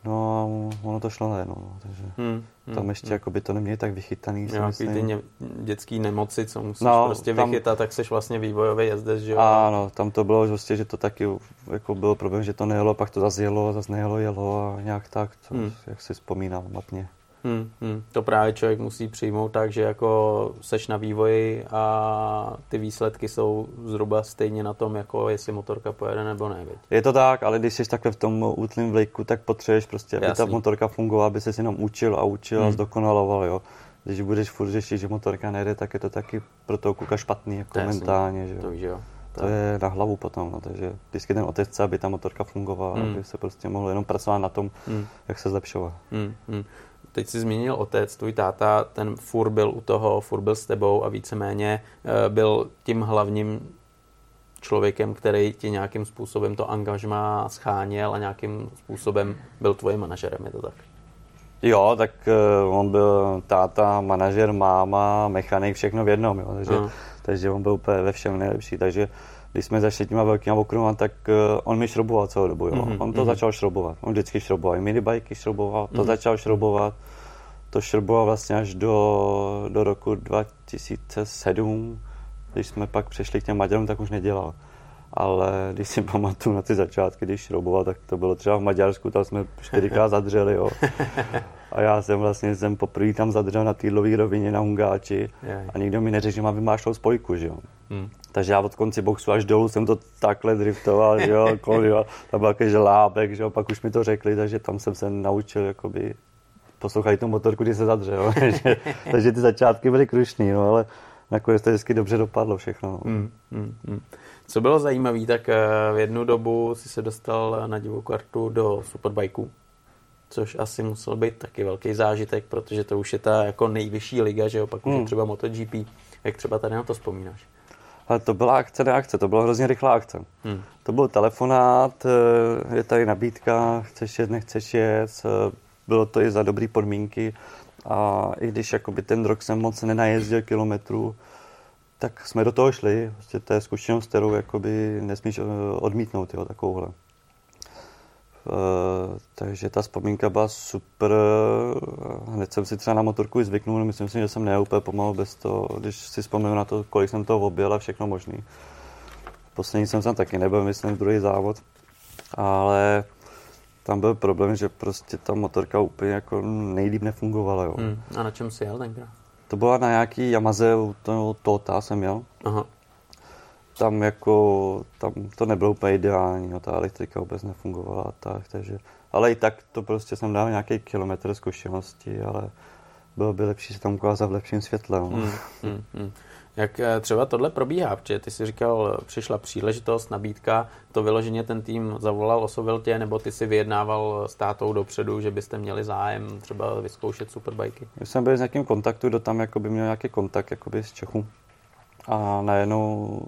No a ono to šlo najednou, no, takže hmm, hmm, tam ještě hmm. jako by to neměli tak vychytaný. Nějaký ty ně, dětský nemoci, co musíš no, prostě tam, vychytat, tak jsi vlastně vývojový jezdec, že jo? Ano, tam to bylo prostě, že to taky jako bylo problém, že to nejelo, pak to zase jelo, zase nejelo, jelo a nějak tak, co, hmm. jak si vzpomínám matně. Hmm, hmm. To právě člověk musí přijmout tak, že jako seš na vývoji a ty výsledky jsou zhruba stejně na tom, jako jestli motorka pojede nebo ne. Viď? Je to tak, ale když jsi takhle v tom útlým vlejku, tak potřebuješ prostě, aby Jasný. ta motorka fungovala, aby se jenom učil a učil hmm. a zdokonaloval, jo. Když budeš furt řešit, že motorka nejde, tak je to taky pro toho kuka špatný, jako Jasný. mentálně, že jo. To, že jo. To je na hlavu potom, no, takže vždycky ten otec aby ta motorka fungovala, hmm. aby se prostě mohlo jenom pracovat na tom, hmm. jak se zlepšovat. Hmm. Hmm teď si zmínil otec, tvůj táta, ten fur byl u toho, fur byl s tebou a víceméně eh, byl tím hlavním člověkem, který ti nějakým způsobem to angažma scháněl a nějakým způsobem byl tvojím manažerem, je to tak? Jo, tak uh, on byl táta, manažer, máma, mechanik, všechno v jednom, jo, takže, uh. takže on byl úplně ve všem nejlepší, takže když jsme začali těma velkýma okruhama, tak uh, on mi šroboval celou dobu. Jo. Mm-hmm. On to mm-hmm. začal šrobovat. On vždycky šroboval. I minibajky šroboval, to mm-hmm. začal šrobovat. To šroboval vlastně až do, do roku 2007. Když jsme pak přešli k těm Maďarům, tak už nedělal. Ale když si pamatuju na ty začátky, když šroboval, tak to bylo třeba v Maďarsku, tam jsme čtyřikrát zadřeli. Jo. A já jsem vlastně jsem poprvé tam zadřel na týdlový rovině na Hungáči a nikdo mi neřekl, že mám vymášlou spojku, že jo. Hmm. Takže já od konci boxu až dolů jsem to takhle driftoval, že jo, kol, jo. tam byl jaký žlábek, že jo, pak už mi to řekli, takže tam jsem se naučil jakoby poslouchají tu motorku, když se zadře, jo. <laughs> takže, takže ty začátky byly krušný, no, ale nakonec to vždycky dobře dopadlo všechno. No. Hmm, hmm, hmm. Co bylo zajímavé, tak eh, v jednu dobu si se dostal na divou kartu do Superbikeů což asi musel být taky velký zážitek, protože to už je ta jako nejvyšší liga, že jo, pak už hmm. třeba MotoGP. Jak třeba tady na to vzpomínáš? Ale to byla akce na akce, to byla hrozně rychlá akce. Hmm. To byl telefonát, eh, je tady nabídka, chceš jet, nechceš jet, eh, bylo to i za dobré podmínky a i když jakoby ten rok jsem moc nenajezdil kilometrů, tak jsme do toho šli. Prostě to je zkušenost, kterou jakoby nesmíš eh, odmítnout, jo, takovouhle. Uh, takže ta vzpomínka byla super. Hned jsem si třeba na motorku zvyknul, myslím si, že jsem nejel úplně pomalu bez toho, když si vzpomínám na to, kolik jsem toho objel a všechno možný. Poslední jsem tam taky nebyl, myslím, druhý závod. ale tam byl problém, že prostě ta motorka úplně jako nejlíp nefungovala. Jo. Hmm. A na čem jsi jel tenkrát? To byla na nějaký Yamaze, to Tota jsem měl. Aha. Tam jako, tam to nebylo úplně ideální, no, ta elektrika vůbec nefungovala tak, takže, ale i tak to prostě jsem dal nějaký kilometr zkušenosti, ale bylo by lepší se tam ukázat v lepším světle. No. Hmm, hmm, hmm. Jak eh, třeba tohle probíhá? Protože ty si říkal, přišla příležitost, nabídka, to vyloženě ten tým zavolal, oslovil tě, nebo ty si vyjednával s tátou dopředu, že byste měli zájem třeba vyzkoušet superbajky? Já jsem byl s nějakým kontaktu, kdo tam jakoby měl nějaký kontakt jakoby z Čechu. A najednou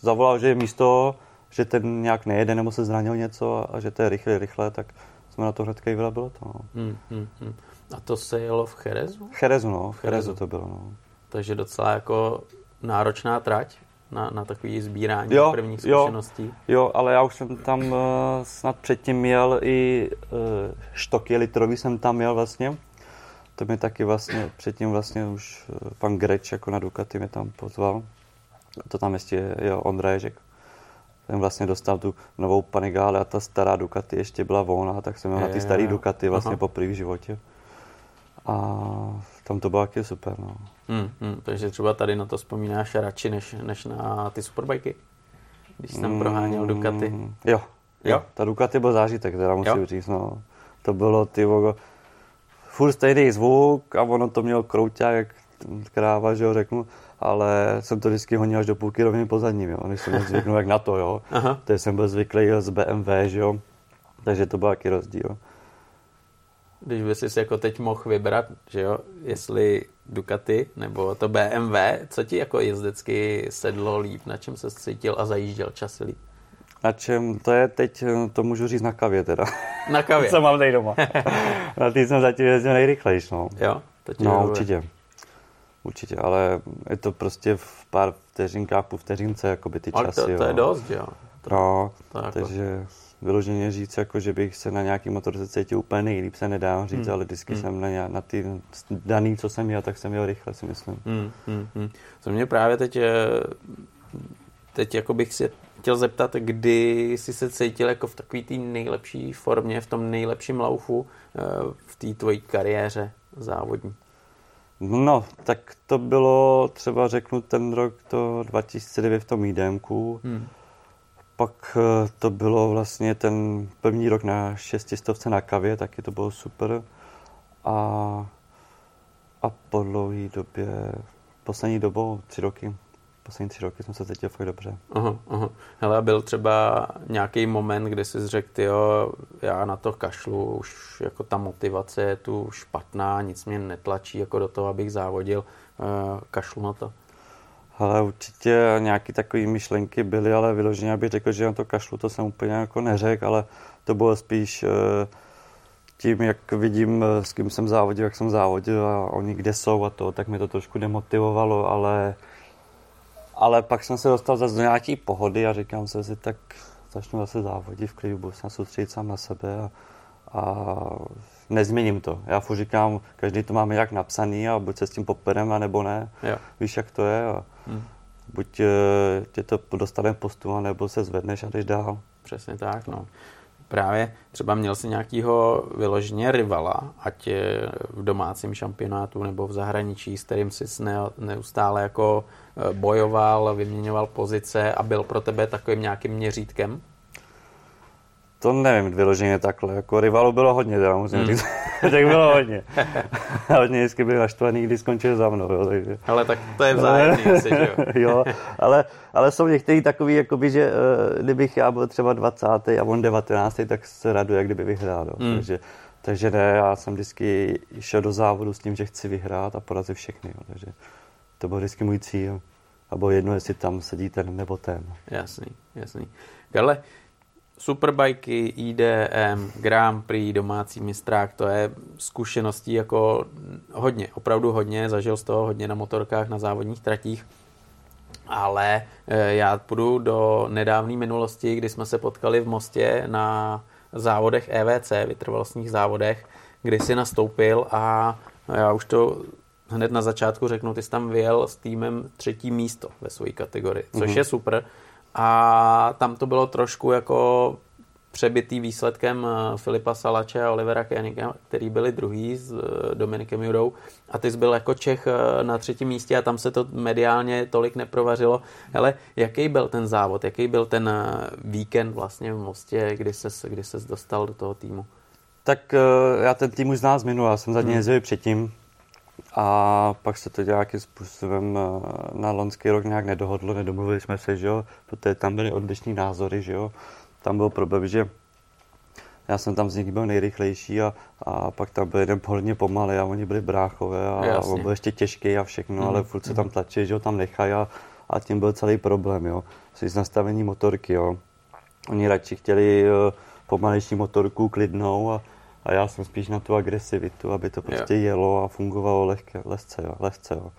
zavolal, že je místo, že ten nějak nejede nebo se zranil něco a že to je rychle, rychle, tak jsme na to hnedka i bylo to. No. Hmm, hmm, hmm. A to se jelo v Cherezu? Cherezu, no. V Cherezu to bylo, no. Takže docela jako náročná trať na, na takový sbírání jo, prvních zkušeností. Jo, jo, ale já už jsem tam uh, snad předtím měl i uh, štoky litrový jsem tam měl vlastně. To mi taky vlastně, předtím vlastně už uh, pan Greč jako na Ducati mě tam pozval. To tam ještě je Ondra Ježek. Ten vlastně dostal tu novou Panigale a ta stará Ducati ještě byla volná, tak jsem měl je, na ty staré Ducati vlastně po v životě. A tam to bylo taky super. No. Hmm, hmm, takže třeba tady na to vzpomínáš radši, než, než na ty superbajky, když jsem hmm, proháněl Ducati. Jo, jo, ta Ducati byl zážitek, teda musím jo? říct. No. To bylo ty vogo, furt stejný zvuk a ono to mělo krouťák, jak kráva, že jo, řeknu, ale jsem to vždycky honil až do půlky rovně po zadním, jo, než jsem zvyknul jak na to, jo. Aha. Takže jsem byl zvyklý z BMW, že jo, takže to byl jaký rozdíl když by si jako teď mohl vybrat, že jo, jestli Ducati nebo to BMW, co ti jako jezdecky sedlo líp, na čem se cítil a zajížděl časy líp? Na čem, to je teď, to můžu říct na kavě teda. Na kavě? <laughs> co mám tady doma. <laughs> na ty jsem zatím jezdil nejrychlejší, no. Jo? To ti no, určitě. Určitě, ale je to prostě v pár vteřinkách, po vteřince, jakoby ty časy. Ale to, to je dost, jo. To, no, to jako... vyloženě říct, jako, že bych se na nějaký motorce cítil úplně nejlíp, se nedá říct, hmm. ale vždycky hmm. jsem na, na ty daný, co jsem měl, tak jsem měl rychle, si myslím. Hmm. Hmm. Hmm. Co mě právě teď, eh, teď jako bych si chtěl zeptat, kdy jsi se cítil jako v takové té nejlepší formě, v tom nejlepším laufu eh, v té tvojí kariéře závodní? No, tak to bylo třeba řeknu ten rok to 2009 v tom IDMku. Hmm pak eh, to bylo vlastně ten první rok na šestistovce na kavě, taky to bylo super. A, a po dlouhé době, poslední dobou, tři roky, poslední tři roky jsem se cítil fakt dobře. Aha, aha. Hele, byl třeba nějaký moment, kdy jsi řekl, jo, já na to kašlu, už jako ta motivace je tu špatná, nic mě netlačí jako do toho, abych závodil, eh, kašlu na to. Ale určitě nějaké takové myšlenky byly, ale vyloženě abych řekl, že na to kašlu, to jsem úplně jako neřekl, ale to bylo spíš eh, tím, jak vidím, eh, s kým jsem závodil, jak jsem závodil a oni kde jsou a to, tak mě to trošku demotivovalo, ale, ale pak jsem se dostal zase do nějaké pohody a říkám se si, tak začnu zase závodit v klidu, budu se soustředit sám na sebe a, a nezměním to. Já furt říkám, každý to máme jak napsaný a buď se s tím poperem, nebo ne. Jo. Víš, jak to je. A hmm. Buď eh, tě to dostane postu, nebo se zvedneš a jdeš dál. Přesně tak, no. Právě třeba měl si nějakýho vyloženě rivala, ať v domácím šampionátu nebo v zahraničí, s kterým jsi neustále jako eh, bojoval, vyměňoval pozice a byl pro tebe takovým nějakým měřítkem? To nevím vyloženě takhle, jako rivalů bylo hodně, teda musím mm. říct, <laughs> tak bylo hodně. A <laughs> hodně vždycky byl naštvaný, když skončil za mnou, jo, takže. Ale tak to je vzájemný <laughs> asi, jo. jo, ale, ale jsou někteří takový, jakoby, že uh, kdybych já byl třeba 20. a on 19. tak se raduje, kdyby vyhrál, jo. Mm. takže, takže ne, já jsem vždycky šel do závodu s tím, že chci vyhrát a porazit všechny, jo, takže to byl vždycky můj cíl. A bylo jedno, jestli tam sedí ten nebo ten. Jasný, jasný. Karle, Superbajky, IDM, Grand Prix, domácí mistrák, to je zkušeností jako hodně, opravdu hodně, zažil z toho hodně na motorkách, na závodních tratích, ale eh, já půjdu do nedávné minulosti, kdy jsme se potkali v Mostě na závodech EVC, vytrvalostních závodech, kdy si nastoupil a já už to hned na začátku řeknu, ty jsi tam vyjel s týmem třetí místo ve své kategorii, což mm-hmm. je super, a tam to bylo trošku jako přebitý výsledkem eh, Filipa Salače a Olivera Koeniga, který byli druhý s eh, Dominikem Jurou a ty jsi byl jako Čech na třetím místě a tam se to mediálně tolik neprovařilo. Hele, jaký byl ten závod, jaký byl ten víkend vlastně v Mostě, kdy ses, kdy ses dostal do toho týmu? Tak já ten tým už znám z minula, jsem za ně hmm. jezdil předtím, a pak se to nějakým způsobem eh, na loňský rok nějak nedohodlo, nedomluvili jsme se, že jo, protože tam byly odlišní názory, že jo. Tam byl problém, že já jsem tam z nich byl nejrychlejší a, a pak tam byl jeden hodně pomalý a oni byli bráchové a Jasně. on byl ještě těžký a všechno, mm. ale furt se tam tlačí, že ho tam nechají a, a tím byl celý problém, jo. S nastavení motorky, jo. Oni radši chtěli eh, pomalejší motorku, klidnou a, a já jsem spíš na tu agresivitu, aby to prostě yeah. jelo a fungovalo lehké, lehce, jo, lehce, jo.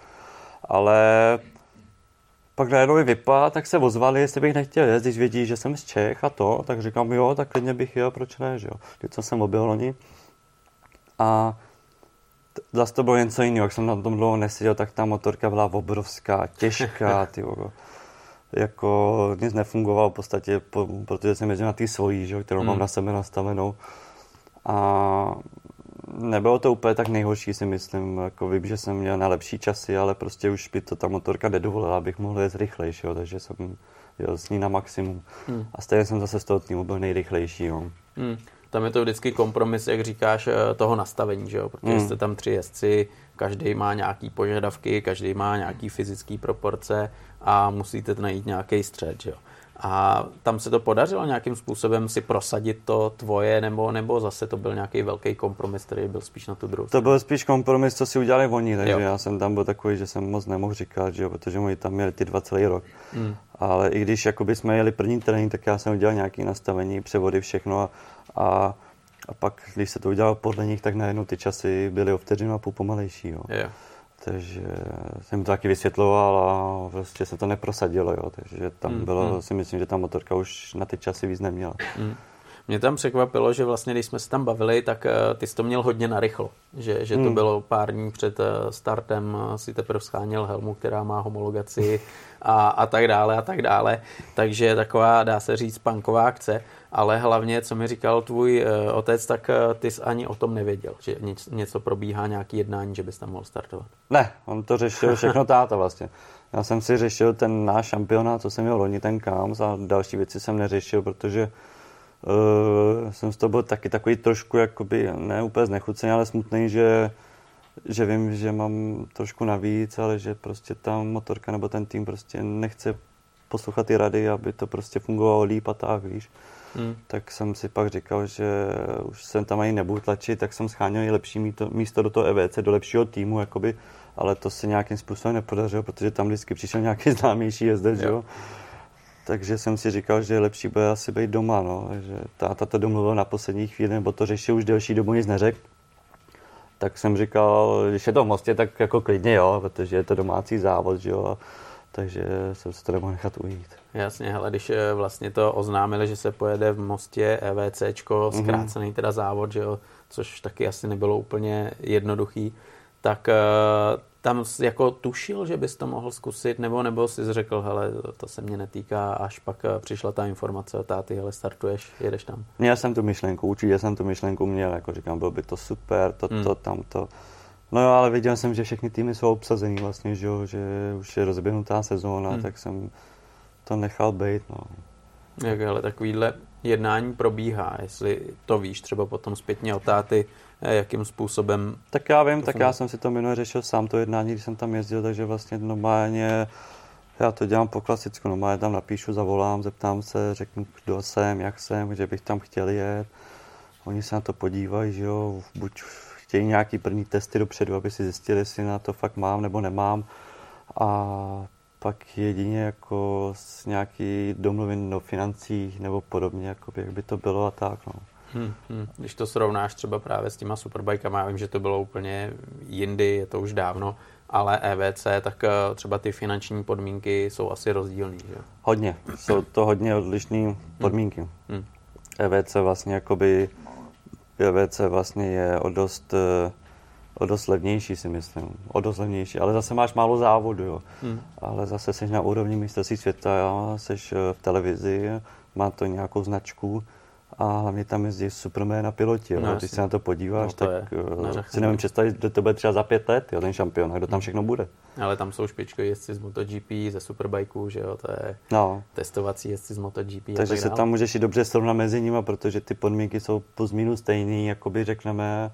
Ale pak najednou mi vypadá, tak se ozvali, jestli bych nechtěl jet, když vědí, že jsem z Čech a to, tak říkám, jo, tak klidně bych jel, proč ne, že jo. Když jsem objel loni. A zase to bylo něco jiného, jak jsem na tom dlouho neseděl, tak ta motorka byla obrovská, těžká, <laughs> ty jako nic nefungovalo v podstatě, protože jsem jezdil na ty svojí, že, kterou mm. mám hmm. na sebe nastavenou. A nebylo to úplně tak nejhorší, si myslím. Jako vím, že jsem měl na lepší časy, ale prostě už by to ta motorka nedovolila, abych mohl jet rychlejší, jo, takže jsem jel s ní na maximum. Hmm. A stejně jsem zase z toho týmu byl nejrychlejší. Jo. Hmm. Tam je to vždycky kompromis, jak říkáš, eh, toho nastavení, že jo? protože hmm. jste tam tři jezdci, každý má nějaký požadavky, každý má nějaký fyzické proporce a musíte najít nějaký střed. Že jo? A tam se to podařilo nějakým způsobem si prosadit to tvoje, nebo, nebo zase to byl nějaký velký kompromis, který byl spíš na tu druhou To byl spíš kompromis, co si udělali oni, takže jo. já jsem tam byl takový, že jsem moc nemohl říkat, že jo, protože oni tam měli ty dva celý rok. Hmm. Ale i když jakoby jsme jeli první trénink, tak já jsem udělal nějaké nastavení, převody, všechno a, a, a pak, když se to udělalo podle nich, tak najednou ty časy byly o vteřinu a půl pomalejší. Jo. Jo. Takže jsem to taky vysvětloval a prostě se to neprosadilo, jo. takže tam mm, bylo, mm. si myslím, že ta motorka už na ty časy víc neměla. Mm. Mě tam překvapilo, že vlastně, když jsme se tam bavili, tak uh, ty jsi to měl hodně narychlo. Že, že to mm. bylo pár dní před uh, startem, uh, si teprve scháněl helmu, která má homologaci a, a tak dále a tak dále. Takže taková, dá se říct, panková akce ale hlavně, co mi říkal tvůj otec, tak ty jsi ani o tom nevěděl, že něco, probíhá, nějaký jednání, že bys tam mohl startovat. Ne, on to řešil všechno <laughs> táta vlastně. Já jsem si řešil ten náš šampionát, co jsem měl loni, ten Kams a další věci jsem neřešil, protože uh, jsem z toho byl taky takový trošku, jakoby, ne úplně znechucený, ale smutný, že že vím, že mám trošku navíc, ale že prostě ta motorka nebo ten tým prostě nechce poslouchat ty rady, aby to prostě fungovalo líp a tak, víš. Hmm. Tak jsem si pak říkal, že už jsem tam ani nebudu tlačit, tak jsem scháněl i lepší místo, místo do toho EVC, do lepšího týmu, jakoby, ale to se nějakým způsobem nepodařilo, protože tam vždycky přišel nějaký známější jezdec, jo. Takže jsem si říkal, že je lepší bude asi být doma, no. že táta to domluvil na poslední chvíli, nebo to řešil už delší dobu, nic neřekl. Tak jsem říkal, když je to v Mostě, tak jako klidně jo, protože je to domácí závod, že jo takže jsem se to nemohl nechat ujít. Jasně, hele, když eh, vlastně to oznámili, že se pojede v Mostě EVCčko, mhm. zkrácený teda závod, že jo, což taky asi nebylo úplně jednoduchý, tak uh, tam jako tušil, že bys to mohl zkusit, nebo nebo jsi řekl, hele, to se mě netýká, až pak eh, přišla ta informace o táty, hele, startuješ, jedeš tam. Měl jsem tu myšlenku, určitě jsem tu myšlenku měl, jako říkám, bylo by to super, to, hmm. to, tam to. No jo, ale viděl jsem, že všechny týmy jsou obsazený vlastně, že, jo, že už je rozběhnutá sezóna, hmm. tak jsem to nechal být. No. Jak ale takovýhle jednání probíhá, jestli to víš třeba potom zpětně o táty, jakým způsobem... Tak já vím, tak já jsem si to minule řešil sám to jednání, když jsem tam jezdil, takže vlastně normálně já to dělám po klasicku, normálně tam napíšu, zavolám, zeptám se, řeknu, kdo jsem, jak jsem, kde bych tam chtěl jet. Oni se na to podívají, že jo, buď chtějí nějaký první testy dopředu, aby si zjistili, jestli na to fakt mám nebo nemám. A pak jedině jako s nějaký domluvin o financích nebo podobně, jako jak by to bylo a tak. No. Hmm, hmm. Když to srovnáš třeba právě s těma superbajkama, já vím, že to bylo úplně jindy, je to už dávno, ale EVC, tak eh, třeba ty finanční podmínky jsou asi rozdílné. Že? Hodně, jsou to hodně odlišné podmínky. Hmm. Hmm. EVC vlastně jakoby PVC vlastně je o dost, eh, o dost levnější, si myslím. O dost levnější, ale zase máš málo závodu, jo. Hmm. Ale zase jsi na úrovni mistrovství světa, jo. jsi eh, v televizi, má to nějakou značku a hlavně tam jezdí supermé na piloti. Jo. No, Když se na to podíváš, no, to tak uh, si nevím představit, že to bude třeba za pět let, jo, ten šampion, a kdo tam všechno bude. Ale tam jsou špičkoví jezdci z MotoGP, ze Superbikeů, že jo, to je no. testovací jezdci z MotoGP. Takže tak se tam můžeš i dobře srovnat mezi nimi, protože ty podmínky jsou plus minus stejný, jakoby řekneme,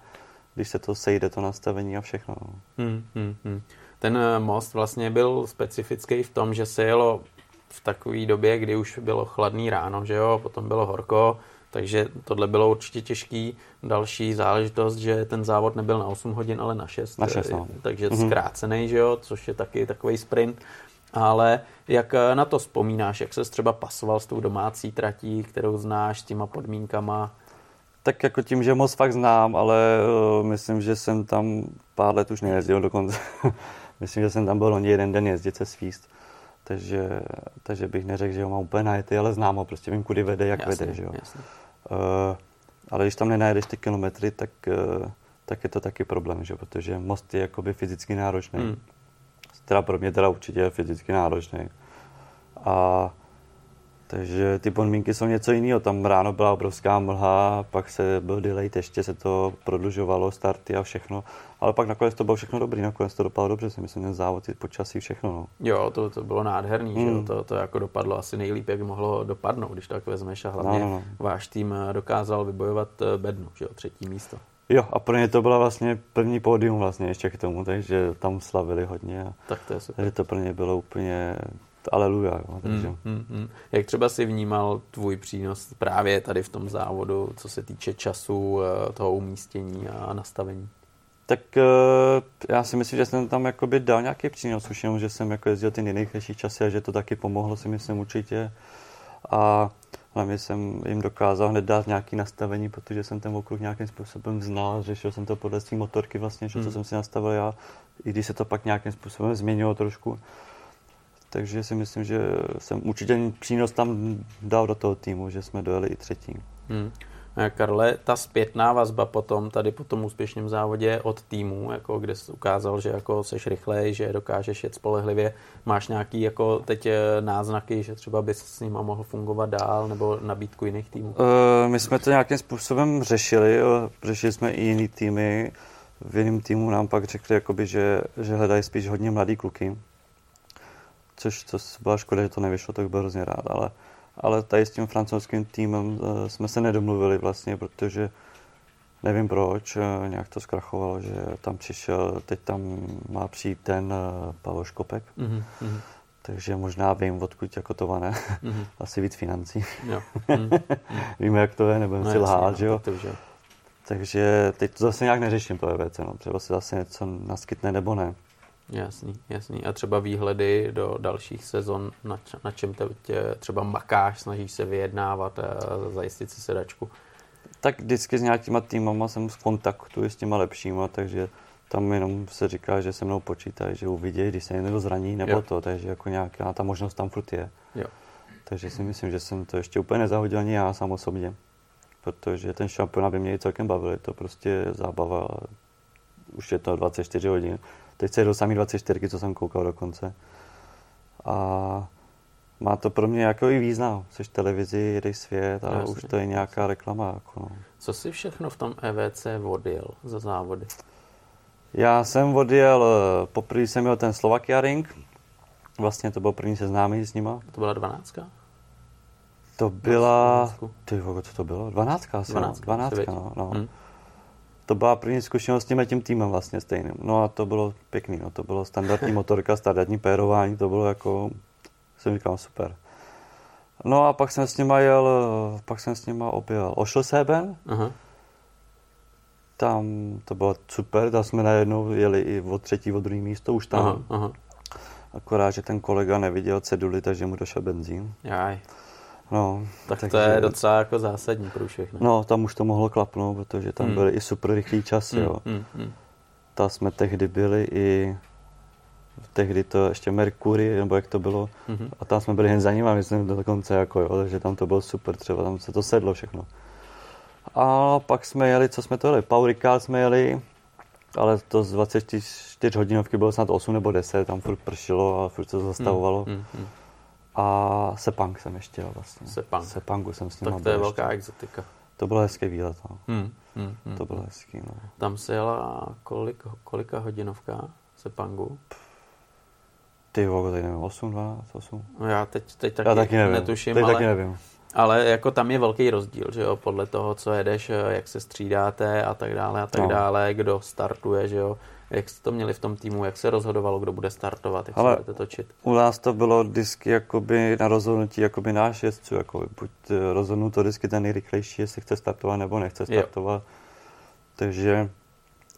když se to sejde, to nastavení a všechno. No. Hmm, hmm, hmm. Ten eh, most vlastně byl specifický v tom, že se jelo v takové době, kdy už bylo chladný ráno, že jo, potom bylo horko, takže tohle bylo určitě těžký. Další záležitost, že ten závod nebyl na 8 hodin, ale na 6. Na 6 no. Takže mm-hmm. zkrácený, že jo, což je taky takový sprint. Ale jak eh, na to vzpomínáš, jak se třeba pasoval s tou domácí tratí, kterou znáš, s těma podmínkama? Tak jako tím, že moc fakt znám, ale uh, myslím, že jsem tam pár let už nejezdil dokonce. <laughs> myslím, že jsem tam byl oni jeden den jezdit se svíst. Takže, takže bych neřekl, že ho mám úplně najetý, ale znám ho, prostě vím, kudy vede, jak jasně, vede. Že jo? Jasně. Uh, ale když tam nenajedeš ty kilometry, tak, uh, tak je to taky problém, že? protože most je jakoby fyzicky náročný. Hmm. Teda pro mě teda určitě je fyzicky náročný. A takže ty podmínky jsou něco jiného. Tam ráno byla obrovská mlha, pak se byl delay, ještě se to prodlužovalo, starty a všechno. Ale pak nakonec to bylo všechno dobrý, nakonec to dopadlo dobře, si myslím, ten závod, počasí, všechno. No. Jo, to, to bylo nádherný, mm. že? Hmm. To, to jako dopadlo asi nejlíp, jak mohlo dopadnout, když tak vezmeš a hlavně no, no, váš tým dokázal vybojovat eh, bednu, že jo, třetí místo. Jo, a pro ně to byla vlastně první pódium vlastně ještě k tomu, takže tam slavili hodně. Tak to je super. Takže to pro ně bylo úplně aleluja. Jo, takže. Mm, mm, mm. Jak třeba si vnímal tvůj přínos právě tady v tom závodu, co se týče času, eh, toho umístění a nastavení? Tak eh, já si myslím, že jsem tam jakoby dal nějaký přínos, už jenom, že jsem jako jezdil ty nejrychlejší časy a že to taky pomohlo si myslím určitě. A hlavně jsem jim dokázal hned dát nějaké nastavení, protože jsem ten okruh nějakým způsobem znal, řešil jsem to podle té motorky vlastně, že mm. co jsem si nastavil já, i když se to pak nějakým způsobem změnilo trošku, takže si myslím, že jsem určitě přínos tam dal do toho týmu, že jsme dojeli i třetí. Hmm. Karle, ta zpětná vazba potom tady po tom úspěšném závodě od týmu, jako kde jsi ukázal, že jako seš rychlej, že dokážeš jet spolehlivě, máš nějaký jako teď eh, náznaky, že třeba bys s nima mohl fungovat dál nebo nabídku jiných týmů? Uh, my jsme to nějakým způsobem řešili, jo. řešili jsme i jiný týmy. V jiném týmu nám pak řekli, jakoby, že, že hledají spíš hodně mladý kluky, což to byla škoda, že to nevyšlo, tak byl hrozně rád, ale, ale tady s tím francouzským týmem uh, jsme se nedomluvili vlastně, protože nevím proč, uh, nějak to zkrachovalo, že tam přišel, teď tam má přijít ten uh, Pavel Škopek, mm-hmm. takže možná vím, odkud jako to vane, mm-hmm. <laughs> asi víc financí. Jo. Mm-hmm. <laughs> Víme, jak to je, nebudeme no, si lhát, no, že jo. Takže teď to zase nějak neřeším to EVC, no. třeba se zase něco naskytne nebo ne. Jasný, jasný. A třeba výhledy do dalších sezon, na, č- na čem te, tě třeba makáš, snažíš se vyjednávat a zajistit si sedačku? Tak vždycky s nějakýma týmama jsem v kontaktu s těma lepšíma, takže tam jenom se říká, že se mnou počítají, že uvidí, když se někdo zraní nebo jo. to, takže jako nějaká ta možnost tam furt je. Jo. Takže si myslím, že jsem to ještě úplně nezahodil ani já sám osobně, protože ten šampionát by mě celkem bavil, to prostě zábava, už je to 24 hodin Teď se jedou sami 24, co jsem koukal dokonce. A má to pro mě jako i význam. Jsi v televizi, jedeš svět a no, už to je nějaká reklama. Jako no. Co jsi všechno v tom EVC odjel za závody? Já jsem odjel, eh, poprvé jsem měl ten Slovakia Ring. Vlastně to bylo první seznámení s nima. To byla dvanáctka? To byla... Ty co to bylo? Dvanáctka asi, Dvanáctka, no. Dvanáctka, no. no. Hmm to byla první zkušenost s tím tím týmem vlastně stejným. No a to bylo pěkný, no. to bylo standardní <laughs> motorka, standardní pérování, to bylo jako, jsem říkal, super. No a pak jsem s nima jel, pak jsem s nima objel Ošlseben. Uh-huh. Tam to bylo super, tam jsme najednou jeli i od třetí, od druhý místo, už tam. Uh-huh, uh-huh. Akorát, že ten kolega neviděl ceduly, takže mu došel benzín. Jaj. No, tak takže, to je docela jako zásadní průšvih. Ne? No, tam už to mohlo klapnout, protože tam hmm. byly i super rychlý časy. Hmm, jo. Hmm, hmm. Ta jsme tehdy byli i tehdy to ještě Mercury, nebo jak to bylo, mm-hmm. a tam jsme byli jen za ním a myslím do konce, jako jo, takže tam to bylo super, třeba tam se to sedlo všechno. A pak jsme jeli, co jsme to jeli, Paurika jsme jeli, ale to z 24 hodinovky bylo snad 8 nebo 10, tam furt pršilo a furt se to zastavovalo. Mm-hmm. A Sepang jsem ještě jel vlastně. Sepang. Sepangu jsem s ním Tak to je velká exotika. To bylo hezký výlet. No. Hmm, hmm, hmm. To bylo hezký. No. Tam se jela kolik, kolika hodinovka Sepangu? Ty jo, tady nevím, 8, 12, 8. No já teď, teď taky, já taky nevím. netuším, teď ale, taky nevím. ale jako tam je velký rozdíl, že jo, podle toho, co jedeš, jak se střídáte a tak dále a tak No. dále, kdo startuje, že jo, jak jste to měli v tom týmu, jak se rozhodovalo, kdo bude startovat, jak Ale- se budete točit. U nás to bylo vždycky jakoby na rozhodnutí jakoby náš jezdců, jako buď eh, rozhodnu to vždycky ten nejrychlejší, jestli chce startovat nebo nechce Jo. startovat. Takže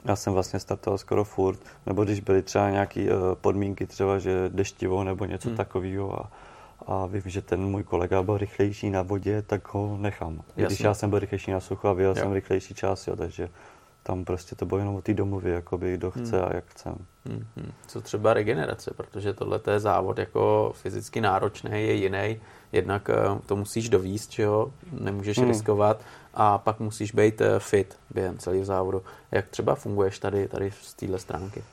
já jsem vlastně startoval skoro furt, nebo když byly třeba nějaké podmínky, třeba že deštivo nebo něco Hmm. takového a, a vím, že ten můj kolega byl rychlejší na vodě, tak ho nechám. I když Jasně. já jsem byl rychlejší na suchu a vyjel Jo. jsem rychlejší čas, jo, takže tam prostě to bylo jenom o té domluvě, jakoby kdo chce Hmm. a jak chce. Mhm. Co třeba regenerace, protože tohle je závod jako fyzicky náročný, je jiný. Jednak eh, to musíš dovíst, že jo, nemůžeš Hmm. riskovat a pak musíš být eh, fit během celého závodu. Jak třeba funguješ tady, tady z téhle stránky?